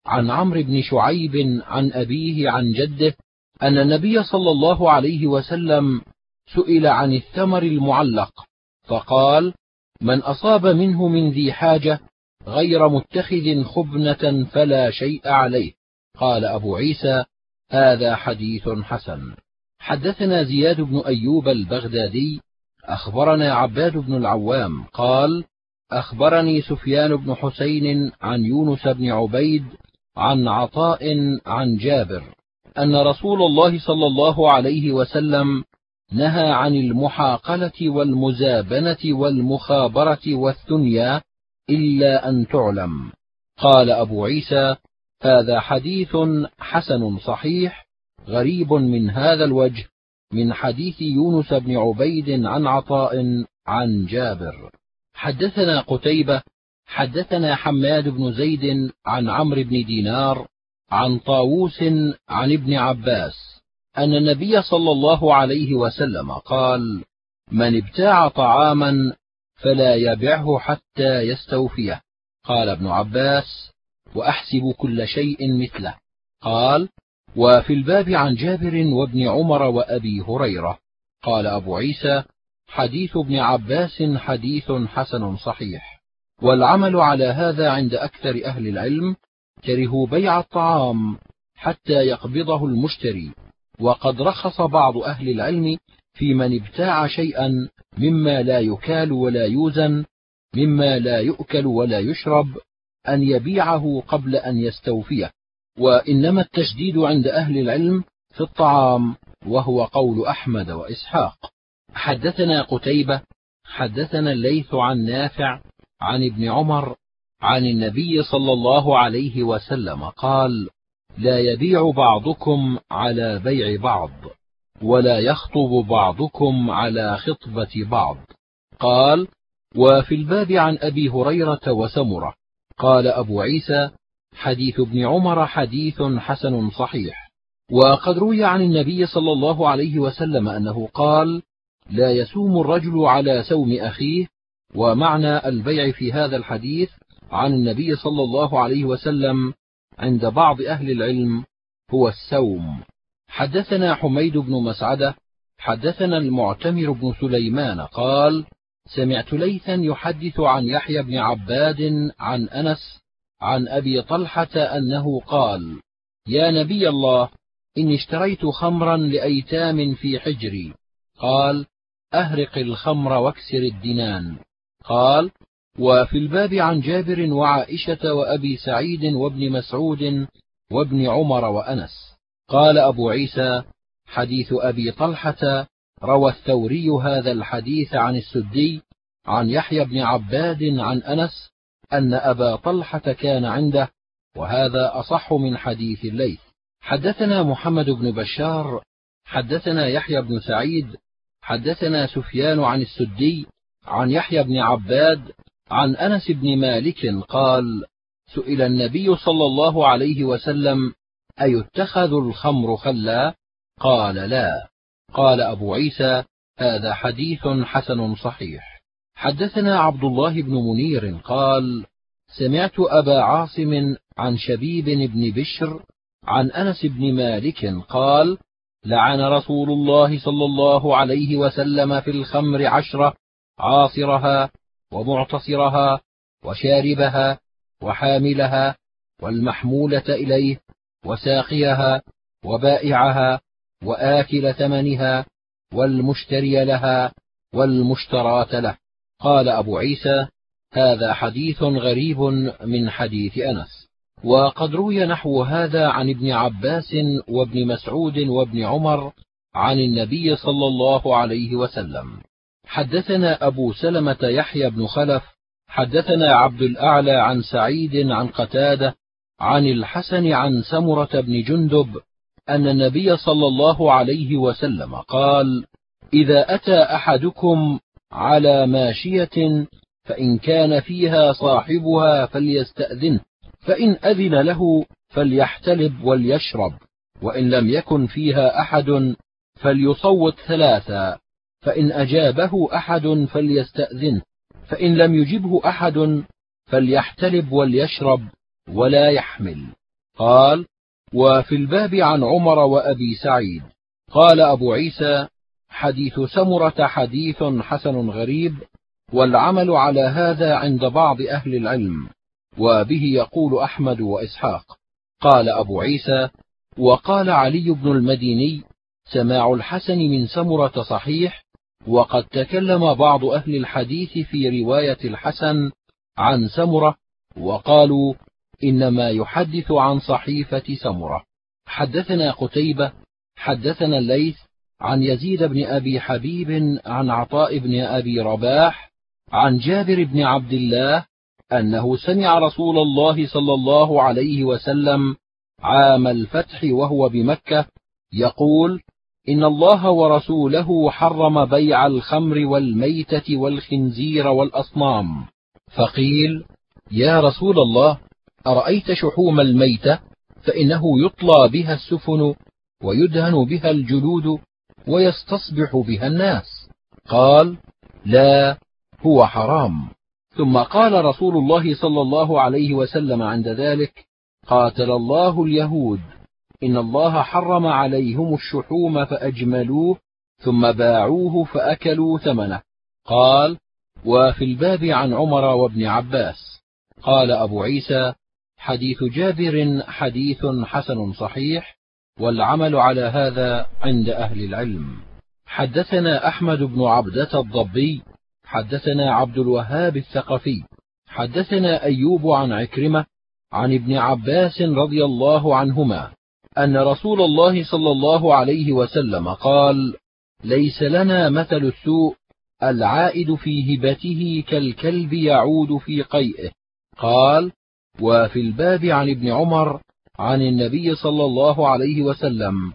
عن عمرو بن شعيب عن أبيه عن جده أن النبي صلى الله عليه وسلم سئل عن الثمر المعلق فقال من أصاب منه من ذي حاجة غير متخذ خبنة فلا شيء عليه. قال أبو عيسى هذا حديث حسن. حدثنا زياد بن أيوب البغدادي أخبرنا عباد بن العوام قال أخبرني سفيان بن حسين عن يونس بن عبيد عن عطاء عن جابر أن رسول الله صلى الله عليه وسلم نهى عن المحاقلة والمزابنة والمخابرة والثنيا إلا أن تعلم. قال أبو عيسى هذا حديث حسن صحيح غريب من هذا الوجه من حديث يونس بن عبيد عن عطاء عن جابر. حدثنا قتيبة حدثنا حماد بن زيد عن عمرو بن دينار عن طاووس عن ابن عباس. أن النبي صلى الله عليه وسلم قال من ابتاع طعاما فلا يبعه حتى يستوفيه. قال ابن عباس وأحسب كل شيء مثله. قال وفي الباب عن جابر وابن عمر وأبي هريرة. قال أبو عيسى حديث ابن عباس حديث حسن صحيح. والعمل على هذا عند أكثر أهل العلم كرهوا بيع الطعام حتى يقبضه المشتري. وقد رخص بعض أهل العلم في من ابتاع شيئا مما لا يكال ولا يوزن مما لا يؤكل ولا يشرب أن يبيعه قبل أن يستوفيه. وإنما التشديد عند أهل العلم في الطعام وهو قول أحمد وإسحاق. حدثنا قتيبة حدثنا الليث عن نافع عن ابن عمر عن النبي صلى الله عليه وسلم قال لا يبيع بعضكم على بيع بعض ولا يخطب بعضكم على خطبة بعض. قال وفي الباب عن أبي هريرة وسمرة. قال أبو عيسى حديث ابن عمر حديث حسن صحيح. وقد روي عن النبي صلى الله عليه وسلم أنه قال لا يسوم الرجل على سوم أخيه. ومعنى البيع في هذا الحديث عن النبي صلى الله عليه وسلم عند بعض أهل العلم هو السوم. حدثنا حميد بن مسعدة حدثنا المعتمر بن سليمان قال سمعت ليثا يحدث عن يحيى بن عباد عن أنس عن أبي طلحة أنه قال يا نبي الله إني اشتريت خمرا لأيتام في حجري. قال أهرق الخمر واكسر الدنان. قال وفي الباب عن جابر وعائشة وأبي سعيد وابن مسعود وابن عمر وأنس. قال أبو عيسى حديث أبي طلحة روى الثوري هذا الحديث عن السدي عن يحيى بن عباد عن أنس أن أبا طلحة كان عنده وهذا أصح من حديث الليث. حدثنا محمد بن بشار حدثنا يحيى بن سعيد حدثنا سفيان عن السدي عن يحيى بن عباد عن أنس بن مالك قال سئل النبي صلى الله عليه وسلم أيتخذ الخمر خلا؟ قال لا. قال أبو عيسى هذا حديث حسن صحيح. حدثنا عبد الله بن منير قال سمعت أبا عاصم عن شبيب بن بشر عن أنس بن مالك قال لعن رسول الله صلى الله عليه وسلم في الخمر عشرة عاصرها ومعتصرها وشاربها وحاملها والمحمولة إليه وساقيها وبائعها وآكل ثمنها والمشتري لها والمشتراه له. قال أبو عيسى هذا حديث غريب من حديث أنس. وقد روي نحو هذا عن ابن عباس وابن مسعود وابن عمر عن النبي صلى الله عليه وسلم. حدثنا أبو سلمة يحيى بن خلف حدثنا عبد الأعلى عن سعيد عن قتادة عن الحسن عن سمرة بن جندب أن النبي صلى الله عليه وسلم قال إذا أتى أحدكم على ماشية فإن كان فيها صاحبها فليستاذنه فإن أذن له فليحتلب وليشرب وإن لم يكن فيها أحد فليصوت ثلاثا. فإن أجابه أحد فليستاذنه فإن لم يجبه أحد فليحتلب وليشرب ولا يحمل. قال وفي الباب عن عمر وأبي سعيد. قال أبو عيسى حديث سمرة حديث حسن غريب والعمل على هذا عند بعض أهل العلم وبه يقول أحمد وإسحاق. قال أبو عيسى وقال علي بن المديني سماع الحسن من سمرة صحيح وقد تكلم بعض أهل الحديث في رواية الحسن عن سمرة وقالوا إنما يحدث عن صحيفة سمرة. حدثنا قتيبة حدثنا الليث عن يزيد بن أبي حبيب عن عطاء بن أبي رباح عن جابر بن عبد الله أنه سمع رسول الله صلى الله عليه وسلم عام الفتح وهو بمكة يقول إن الله ورسوله حرم بيع الخمر والميتة والخنزير والأصنام. فقيل يا رسول الله أرأيت شحوم الميتة؟ فإنه يطلى بها السفن ويدهن بها الجلود ويستصبح بها الناس. قال لا هو حرام. ثم قال رسول الله صلى الله عليه وسلم عند ذلك قاتل الله اليهود. إن الله حرم عليهم الشحوم فأجملوه ثم باعوه فأكلوا ثمنه. قال وفي الباب عن عمر وابن عباس. قال أبو عيسى حديث جابر حديث حسن صحيح والعمل على هذا عند أهل العلم. حدثنا أحمد بن عبدة الضبي حدثنا عبد الوهاب الثقفي حدثنا أيوب عن عكرمة عن ابن عباس رضي الله عنهما أن رسول الله صلى الله عليه وسلم قال ليس لنا مثل السوء العائد في هبته كالكلب يعود في قيئه. قال وفي الباب عن ابن عمر عن النبي صلى الله عليه وسلم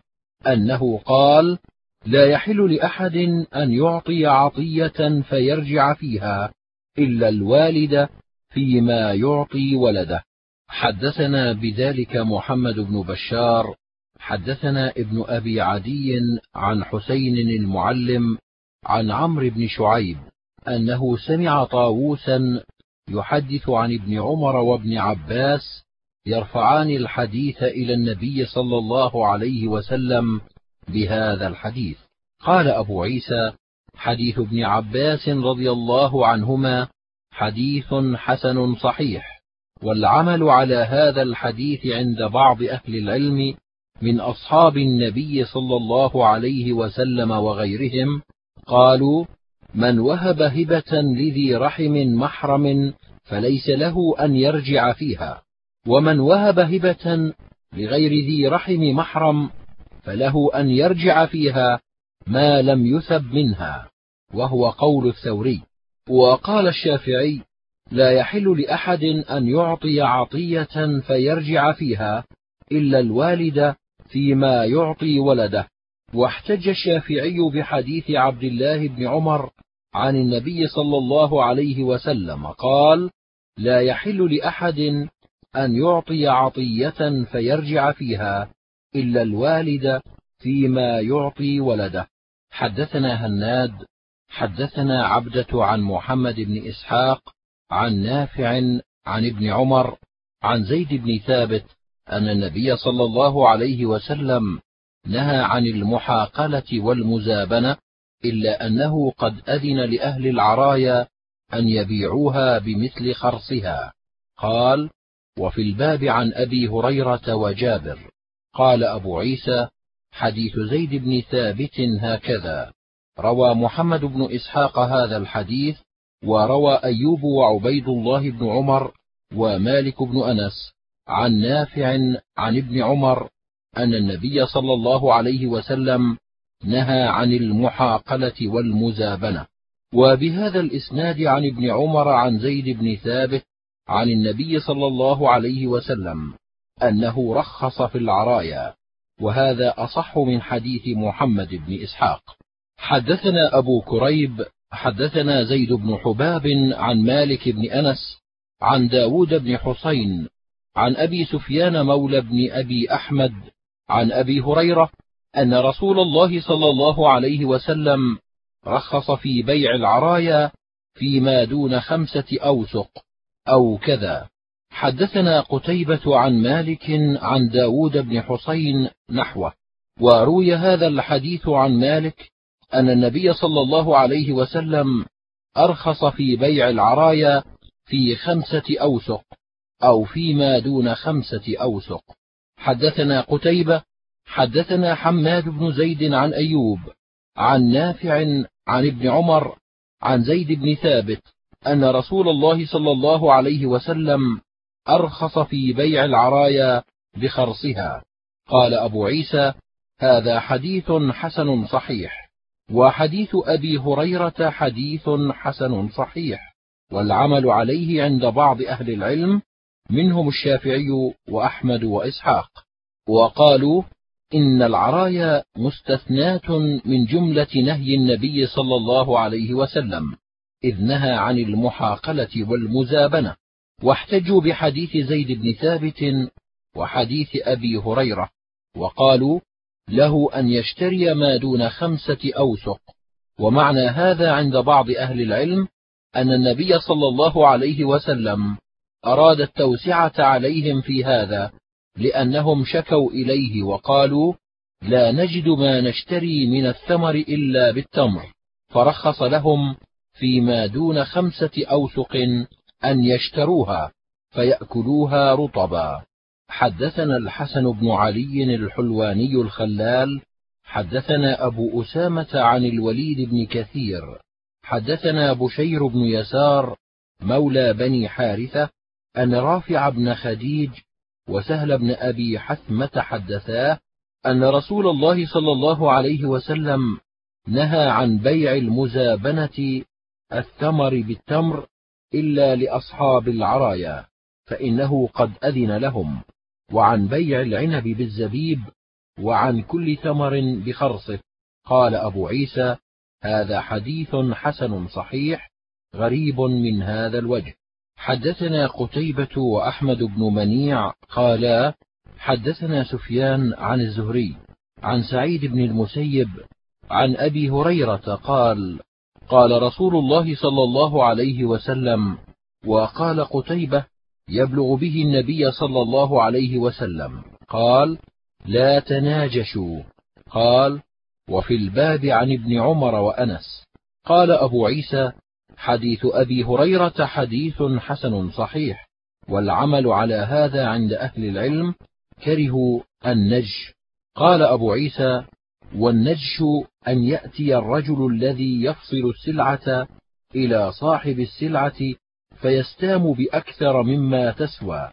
أنه قال لا يحل لأحد أن يعطي عطية فيرجع فيها إلا الوالد فيما يعطي ولده. حدثنا بذلك محمد بن بشار حدثنا ابن أبي عدي عن حسين المعلم عن عمرو بن شعيب أنه سمع طاووسا يحدث عن ابن عمر وابن عباس يرفعان الحديث إلى النبي صلى الله عليه وسلم بهذا الحديث. قال أبو عيسى حديث ابن عباس رضي الله عنهما حديث حسن صحيح. والعمل على هذا الحديث عند بعض أهل العلم من أصحاب النبي صلى الله عليه وسلم وغيرهم قالوا من وهب هبة لذي رحم محرم فليس له أن يرجع فيها ومن وهب هبة لغير ذي رحم محرم فله أن يرجع فيها ما لم يثب منها وهو قول الثوري. وقال الشافعي لا يحل لأحد أن يعطي عطية فيرجع فيها إلا الوالد فيما يعطي ولده. واحتج الشافعي بحديث عبد الله بن عمر عن النبي صلى الله عليه وسلم قال لا يحل لأحد أن يعطي عطية فيرجع فيها إلا الوالد فيما يعطي ولده. حدثنا هناد حدثنا عبدة عن محمد بن إسحاق عن نافع عن ابن عمر عن زيد بن ثابت أن النبي صلى الله عليه وسلم نهى عن المحاقلة والمزابنة إلا أنه قد أذن لأهل العرايا أن يبيعوها بمثل خرصها. قال وفي الباب عن أبي هريرة وجابر. قال أبو عيسى حديث زيد بن ثابت هكذا. روى محمد بن إسحاق هذا الحديث وروى أيوب وعبيد الله بن عمر ومالك بن أنس عن نافع عن ابن عمر أن النبي صلى الله عليه وسلم نهى عن المحاقلة والمزابنة. وبهذا الإسناد عن ابن عمر عن زيد بن ثابت عن النبي صلى الله عليه وسلم أنه رخص في العرايا وهذا أصح من حديث محمد بن إسحاق. حدثنا أبو كريب حدثنا زيد بن حباب عن مالك بن أنس عن داود بن حسين عن أبي سفيان مولى بن أبي أحمد عن أبي هريرة أن رسول الله صلى الله عليه وسلم رخص في بيع العرايا فيما دون خمسة أوسق أو كذا. حدثنا قتيبة عن مالك عن داود بن حسين نحوه وروي هذا الحديث عن مالك أن النبي صلى الله عليه وسلم أرخص في بيع العرايا في خمسة أوسق أو فيما دون خمسة أوسق. حدثنا قتيبة حدثنا حماد بن زيد عن أيوب عن نافع عن ابن عمر عن زيد بن ثابت أن رسول الله صلى الله عليه وسلم أرخص في بيع العرايا بخرصها. قال أبو عيسى هذا حديث حسن صحيح. وحديث أبي هريرة حديث حسن صحيح والعمل عليه عند بعض أهل العلم منهم الشافعي وأحمد وإسحاق. وقالوا إن العرايا مستثناة من جملة نهي النبي صلى الله عليه وسلم إذ نهى عن المحاقلة والمزابنة. واحتجوا بحديث زيد بن ثابت وحديث أبي هريرة وقالوا له أن يشتري ما دون خمسة أوسق. ومعنى هذا عند بعض أهل العلم أن النبي صلى الله عليه وسلم أراد التوسعة عليهم في هذا لأنهم شكوا إليه وقالوا لا نجد ما نشتري من الثمر إلا بالتمر. فرخص لهم فيما دون خمسة أوسق أن يشتروها فيأكلوها رطبا. حدثنا الحسن بن علي الحلواني الخلال حدثنا أبو أسامة عن الوليد بن كثير حدثنا بشير بن يسار مولى بني حارثة أن رافع بن خديج وسهل بن أبي حثمة حدثاه أن رسول الله صلى الله عليه وسلم نهى عن بيع المزابنة الثمر بالتمر إلا لأصحاب العرايا فإنه قد أذن لهم. وعن بيع العنب بالزبيب وعن كل ثمر بخرصه. قال أبو عيسى هذا حديث حسن صحيح غريب من هذا الوجه. حدثنا قتيبة وأحمد بن منيع قالا حدثنا سفيان عن الزهري عن سعيد بن المسيب عن أبي هريرة قال قال رسول الله صلى الله عليه وسلم وقال قتيبة يبلغ به النبي صلى الله عليه وسلم قال لا تناجشوا. قال وفي الباب عن ابن عمر وأنس. قال أبو عيسى حديث أبي هريرة حديث حسن صحيح والعمل على هذا عند أهل العلم كرهوا النج قال أبو عيسى والنجش أن يأتي الرجل الذي يفصل السلعة إلى صاحب السلعة فيستام بأكثر مما تسوى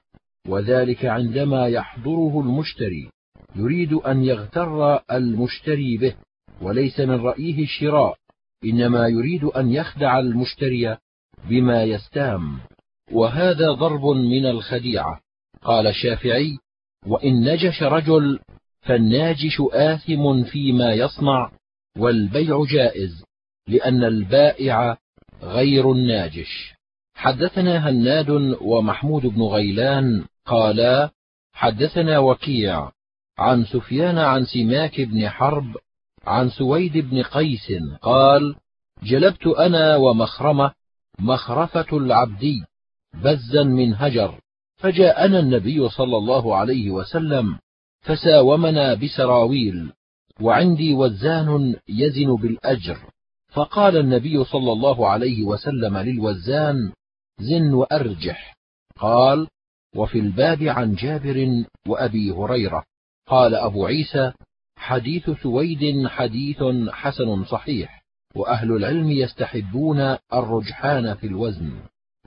وذلك عندما يحضره المشتري يريد أن يغتر المشتري به وليس من رأيه الشراء إنما يريد أن يخدع المشتري بما يستام. وهذا ضرب من الخديعة. قال الشافعي وإن نجش رجل فالناجش آثم فيما يصنع والبيع جائز لأن البائع غير الناجش. حدثنا هناد ومحمود بن غيلان قالا حدثنا وكيع عن سفيان عن سماك بن حرب عن سويد بن قيس قال جلبت أنا ومخرمة مخرفة العبدي بزا من هجر فجاءنا النبي صلى الله عليه وسلم فساومنا بسراويل وعندي وزان يزن بالأجر فقال النبي صلى الله عليه وسلم للوزان زن وأرجح. قال وفي الباب عن جابر وأبي هريرة. قال أبو عيسى حديث سويد حديث حسن صحيح وأهل العلم يستحبون الرجحان في الوزن.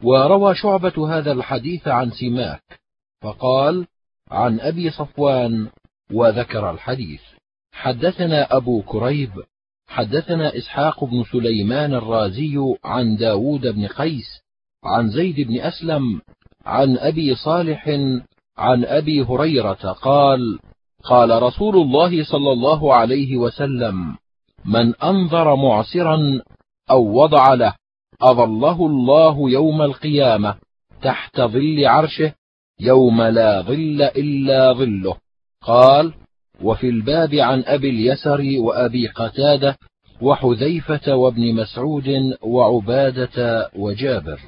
وروى شعبة هذا الحديث عن سماك فقال عن أبي صفوان وذكر الحديث. حدثنا أبو كريب حدثنا إسحاق بن سليمان الرازي عن داود بن قيس عن زيد بن أسلم عن أبي صالح عن أبي هريرة قال قال رسول الله صلى الله عليه وسلم من أنظر معسرا أو وضع له أظله الله يوم القيامة تحت ظل عرشه يوم لا ظل إلا ظله. قال وفي الباب عن أبي اليسر وأبي قتادة وحذيفة وابن مسعود وعبادة وجابر.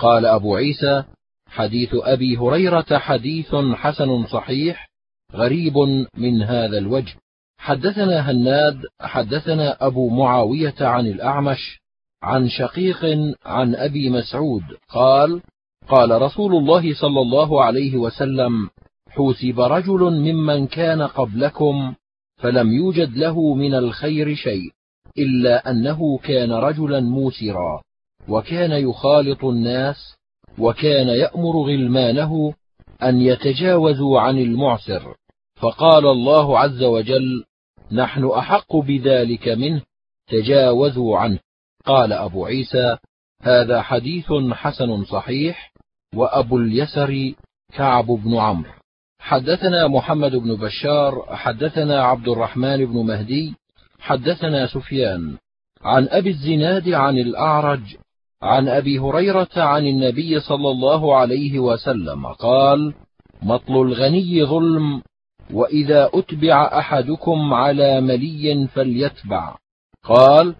قال أبو عيسى حديث أبي هريرة حديث حسن صحيح غريب من هذا الوجه. حدثنا هناد حدثنا أبو معاوية عن الأعمش عن شقيق عن أبي مسعود قال قال رسول الله صلى الله عليه وسلم حوسب رجل ممن كان قبلكم فلم يوجد له من الخير شيء إلا أنه كان رجلا موسرا. وكان يخالط الناس وكان يأمر غلمانه أن يتجاوزوا عن المعسر. فقال الله عز وجل نحن أحق بذلك منه تجاوزوا عنه. قال أبو عيسى هذا حديث حسن صحيح وأبو اليسر كعب بن عمرو. حدثنا محمد بن بشار حدثنا عبد الرحمن بن مهدي حدثنا سفيان. عن أبي الزناد عن الأعرج عن أبي هريرة عن النبي صلى الله عليه وسلم قال مطل الغني ظلم وإذا أتبع أحدكم على ملي فليتبع. قال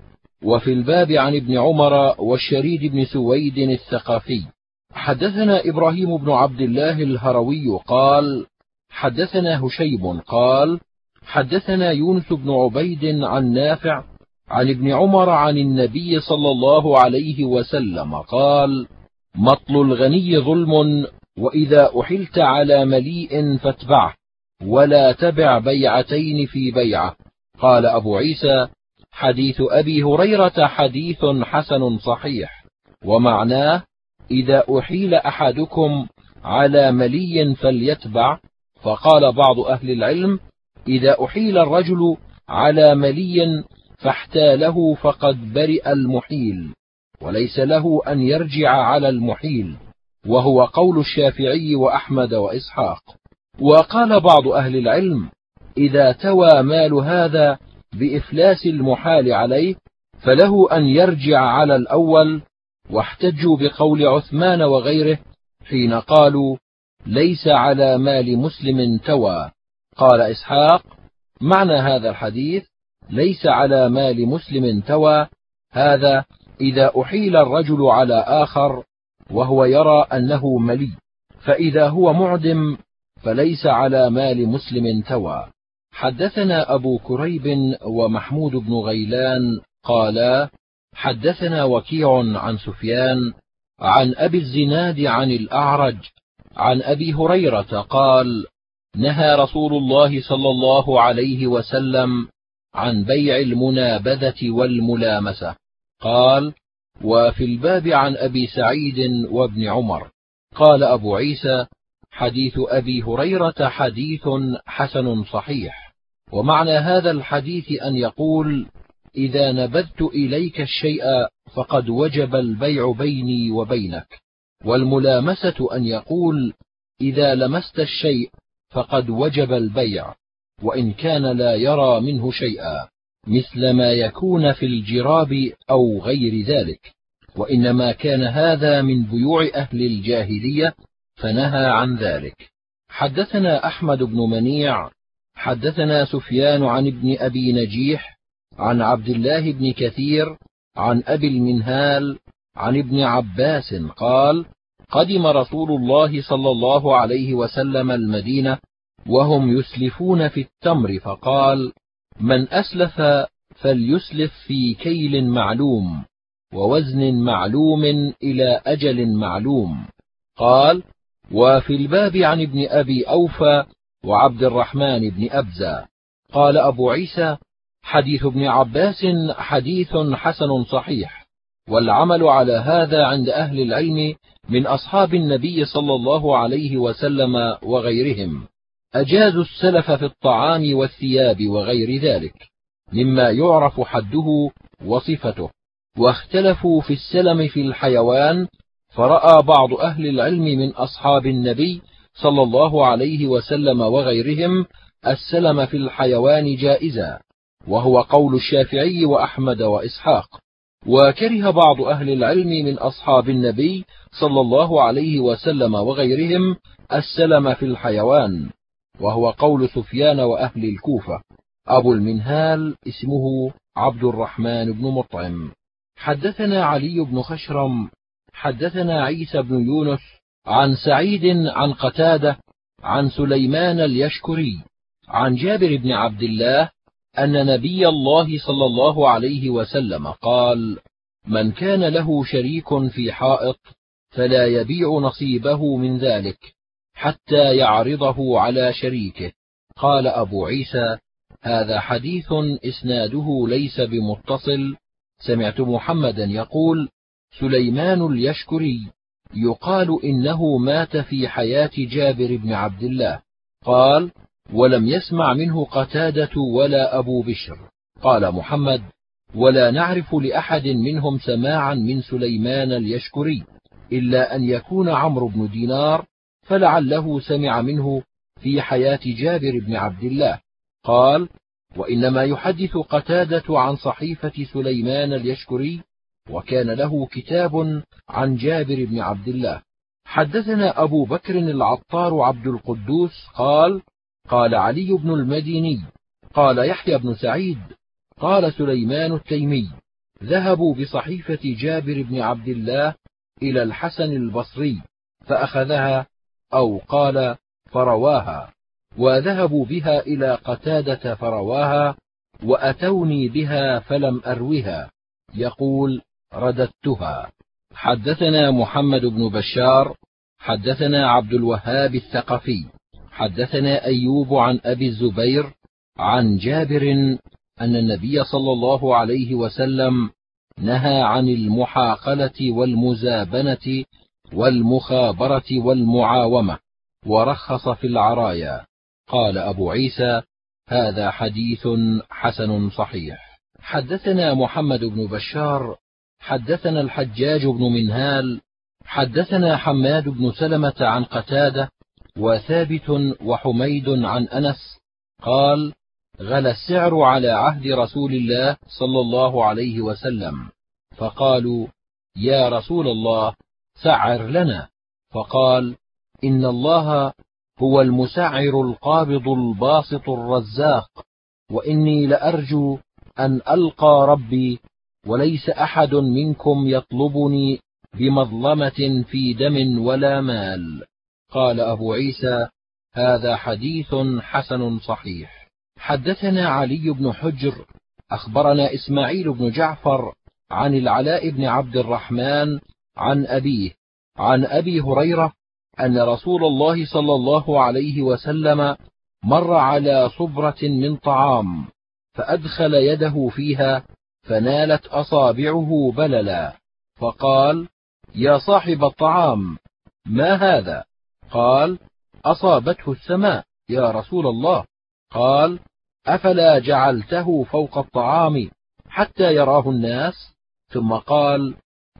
وفي الباب عن ابن عمر والشريد بن سويد الثقافي حدثنا إبراهيم بن عبد الله الهروي قال حدثنا هشيب قال حدثنا يونس بن عبيد عن نافع عن ابن عمر عن النبي صلى الله عليه وسلم قال مطل الغني ظلم وإذا أحلت على مليء فاتبعه ولا تبع بيعتين في بيعة. قال أبو عيسى حديث أبي هريرة حديث حسن صحيح ومعناه إذا أحيل أحدكم على ملي فليتبع. فقال بعض أهل العلم إذا أحيل الرجل على ملي فاحتاله فقد برئ المحيل وليس له أن يرجع على المحيل وهو قول الشافعي وأحمد وإسحاق. وقال بعض أهل العلم إذا توى مال هذا بإفلاس المحال عليه فله أن يرجع على الأول واحتجوا بقول عثمان وغيره حين قالوا ليس على مال مسلم توى. قال إسحاق معنى هذا الحديث ليس على مال مسلم توى هذا إذا أحيل الرجل على آخر وهو يرى أنه ملي فإذا هو معدم فليس على مال مسلم توى. حدثنا أبو كريب ومحمود بن غيلان قالا حدثنا وكيع عن سفيان عن أبي الزناد عن الأعرج عن أبي هريرة قال نهى رسول الله صلى الله عليه وسلم عن بيع المنابذة والملامسة. قال وفي الباب عن أبي سعيد وابن عمر. قال أبو عيسى حديث أبي هريرة حديث حسن صحيح. ومعنى هذا الحديث أن يقول إذا نبذت إليك الشيء فقد وجب البيع بيني وبينك. والملامسة أن يقول إذا لمست الشيء فقد وجب البيع. وإن كان لا يرى منه شيئا مثل ما يكون في الجراب أو غير ذلك. وإنما كان هذا من بيوع أهل الجاهلية فنهى عن ذلك. حدثنا أحمد بن منيع حدثنا سفيان عن ابن أبي نجيح عن عبد الله بن كثير عن أبي المنهال عن ابن عباس قال قدم رسول الله صلى الله عليه وسلم المدينة وهم يسلفون في التمر فقال من أسلف فليسلف في كيل معلوم ووزن معلوم إلى أجل معلوم. قال وفي الباب عن ابن أبي أوفى وعبد الرحمن بن أبزة. قال أبو عيسى حديث ابن عباس حديث حسن صحيح والعمل على هذا عند أهل العلم من أصحاب النبي صلى الله عليه وسلم وغيرهم. اجازوا السلف في الطعام والثياب وغير ذلك مما يعرف حده وصفته. واختلفوا في السلم في الحيوان فرأى بعض أهل العلم من أصحاب النبي صلى الله عليه وسلم وغيرهم السلم في الحيوان جائزا وهو قول الشافعي وأحمد وإسحاق. وكره بعض أهل العلم من أصحاب النبي صلى الله عليه وسلم وغيرهم السلم في الحيوان. وهو قول سفيان وأهل الكوفة. أبو المنهال اسمه عبد الرحمن بن مطعم. حدثنا علي بن خشرم. حدثنا عيسى بن يونس عن سعيد عن قتادة عن سليمان اليشكري عن جابر بن عبد الله أن نبي الله صلى الله عليه وسلم قال من كان له شريك في حائط فلا يبيع نصيبه من ذلك. حتى يعرضه على شريكه. قال أبو عيسى هذا حديث إسناده ليس بمتصل. سمعت محمدا يقول سليمان اليشكري يقال إنه مات في حياة جابر بن عبد الله. قال ولم يسمع منه قتادة ولا أبو بشر. قال محمد ولا نعرف لأحد منهم سماعا من سليمان اليشكري إلا أن يكون عمرو بن دينار فلعله سمع منه في حياة جابر بن عبد الله. قال وإنما يحدث قتادة عن صحيفة سليمان اليشكري وكان له كتاب عن جابر بن عبد الله. حدثنا أبو بكر العطار عبد القدوس قال قال علي بن المديني قال يحيى بن سعيد قال سليمان التيمي ذهبوا بصحيفة جابر بن عبد الله إلى الحسن البصري فأخذها أو قال فرواها وذهبوا بها إلى قتادة فرواها وأتوني بها فلم أروها. يقول رددتها. حدثنا محمد بن بشار حدثنا عبد الوهاب الثقفي حدثنا أيوب عن أبي الزبير عن جابر أن النبي صلى الله عليه وسلم نهى عن المحاقلة والمزابنة والمخابرة والمعاومة ورخص في العرايا. قال أبو عيسى هذا حديث حسن صحيح. حدثنا محمد بن بشار حدثنا الحجاج بن منهال حدثنا حماد بن سلمة عن قتادة وثابت وحميد عن أنس. قال غلى السعر على عهد رسول الله صلى الله عليه وسلم. فقالوا يا رسول الله سعر لنا. فقال إن الله هو المسعر القابض الباسط الرزاق وإني لأرجو أن ألقى ربي وليس أحد منكم يطلبني بمظلمة في دم ولا مال. قال أبو عيسى هذا حديث حسن صحيح. حدثنا علي بن حجر أخبرنا إسماعيل بن جعفر عن العلاء بن عبد الرحمن عن أبيه عن أبي هريرة أن رسول الله صلى الله عليه وسلم مر على صبرة من طعام فأدخل يده فيها فنالت أصابعه بللا فقال يا صاحب الطعام ما هذا؟ قال أصابته السماء يا رسول الله. قال أفلا جعلته فوق الطعام حتى يراه الناس؟ ثم قال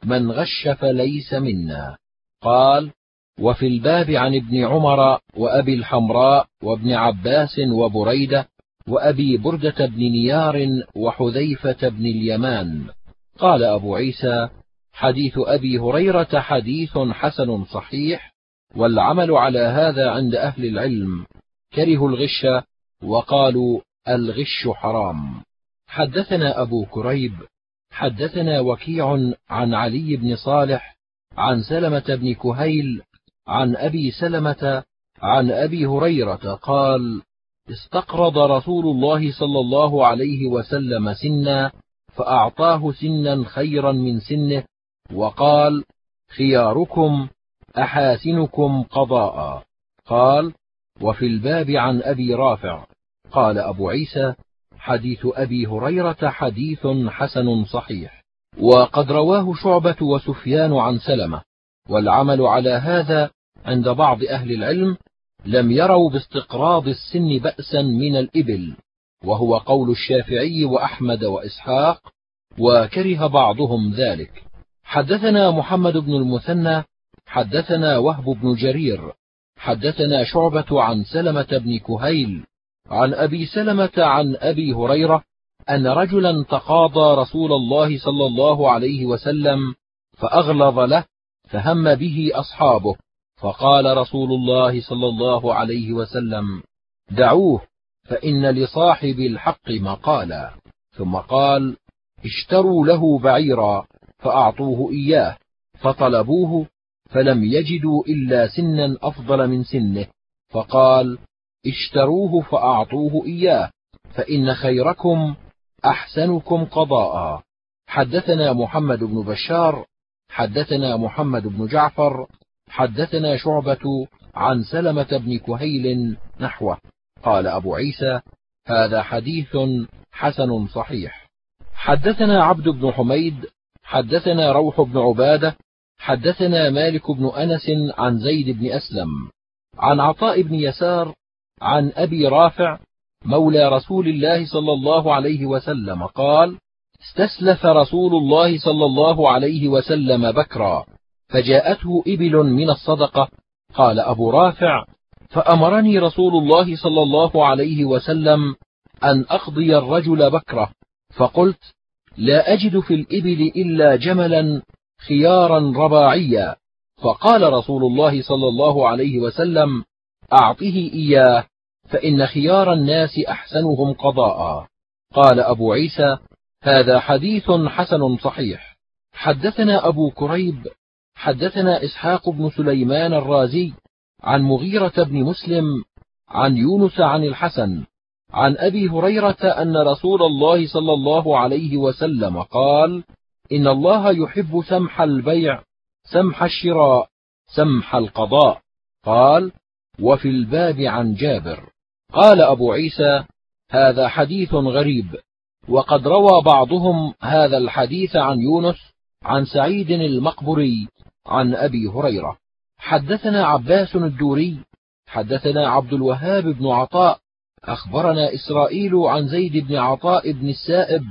من غش فليس منا. قال وفي الباب عن ابن عمر وأبي الحمراء وابن عباس وبريدة وأبي بردة بن نيار وحذيفة بن اليمان. قال أبو عيسى حديث أبي هريرة حديث حسن صحيح والعمل على هذا عند أهل العلم. كرهوا الغش وقالوا الغش حرام. حدثنا أبو كريب حدثنا وكيع عن علي بن صالح عن سلمة بن كهيل عن أبي سلمة عن أبي هريرة قال استقرض رسول الله صلى الله عليه وسلم سنا فأعطاه سنا خيرا من سنه وقال خياركم أحاسنكم قضاء. قال وفي الباب عن أبي رافع. قال أبو عيسى حديث أبي هريرة حديث حسن صحيح. وقد رواه شعبة وسفيان عن سلمة. والعمل على هذا عند بعض أهل العلم لم يروا باستقراض السن بأسا من الإبل. وهو قول الشافعي وأحمد وإسحاق وكره بعضهم ذلك. حدثنا محمد بن المثنى حدثنا وهب بن جرير حدثنا شعبة عن سلمة بن كهيل عن أبي سلمة عن أبي هريرة أن رجلا تقاضى رسول الله صلى الله عليه وسلم فأغلظ له فهم به أصحابه فقال رسول الله صلى الله عليه وسلم دعوه فإن لصاحب الحق مقالا. ثم قال اشتروا له بعيرا فأعطوه إياه فطلبوه فلم يجدوا إلا سنا أفضل من سنه. فقال اشتروه فأعطوه إياه فإن خيركم أحسنكم قضاء. حدثنا محمد بن بشار حدثنا محمد بن جعفر حدثنا شعبة عن سلمة بن كهيل نحوه. قال أبو عيسى هذا حديث حسن صحيح. حدثنا عبد بن حميد حدثنا روح بن عبادة حدثنا مالك بن أنس عن زيد بن أسلم. عن عطاء بن يسار عن أبي رافع مولى رسول الله صلى الله عليه وسلم قال استسلف رسول الله صلى الله عليه وسلم بكرا فجاءته إبل من الصدقة قال أبو رافع فأمرني رسول الله صلى الله عليه وسلم أن أقضي الرجل بكرة فقلت لا أجد في الإبل إلا جملا خيارا رباعيا فقال رسول الله صلى الله عليه وسلم أعطه إياه. فإن خيار الناس أحسنهم قضاء. قال أبو عيسى هذا حديث حسن صحيح. حدثنا أبو كريب حدثنا إسحاق بن سليمان الرازي عن مغيرة بن مسلم عن يونس عن الحسن عن أبي هريرة أن رسول الله صلى الله عليه وسلم قال إن الله يحب سمح البيع سمح الشراء سمح القضاء. قال وفي الباب عن جابر. قال أبو عيسى هذا حديث غريب وقد روى بعضهم هذا الحديث عن يونس عن سعيد المقبري عن أبي هريرة. حدثنا عباس الدوري حدثنا عبد الوهاب بن عطاء أخبرنا إسرائيل عن زيد بن عطاء بن السائب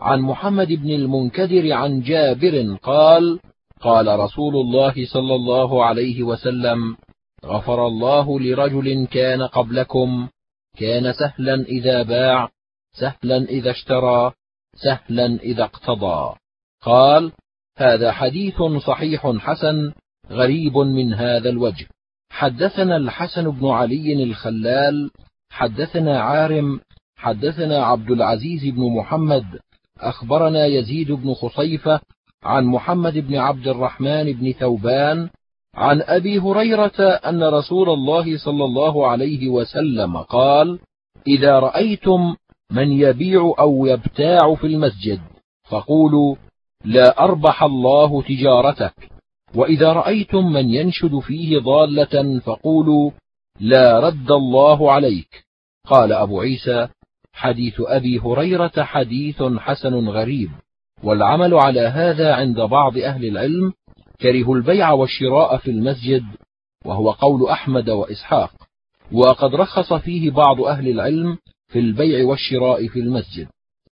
عن محمد بن المنكدر عن جابر قال قال رسول الله صلى الله عليه وسلم غفر الله لرجل كان قبلكم كان سهلا إذا باع سهلا إذا اشترى سهلا إذا اقتضى. قال هذا حديث صحيح حسن غريب من هذا الوجه. حدثنا الحسن بن علي الخلال حدثنا عارم حدثنا عبد العزيز بن محمد. أخبرنا يزيد بن خصيفة عن محمد بن عبد الرحمن بن ثوبان عن أبي هريرة أن رسول الله صلى الله عليه وسلم قال إذا رأيتم من يبيع أو يبتاع في المسجد فقولوا لا أربح الله تجارتك. وإذا رأيتم من ينشد فيه ضالة فقولوا لا رد الله عليك. قال أبو عيسى حديث أبي هريرة حديث حسن غريب والعمل على هذا عند بعض أهل العلم كرهوا البيع والشراء في المسجد وهو قول أحمد وإسحاق وقد رخص فيه بعض أهل العلم في البيع والشراء في المسجد.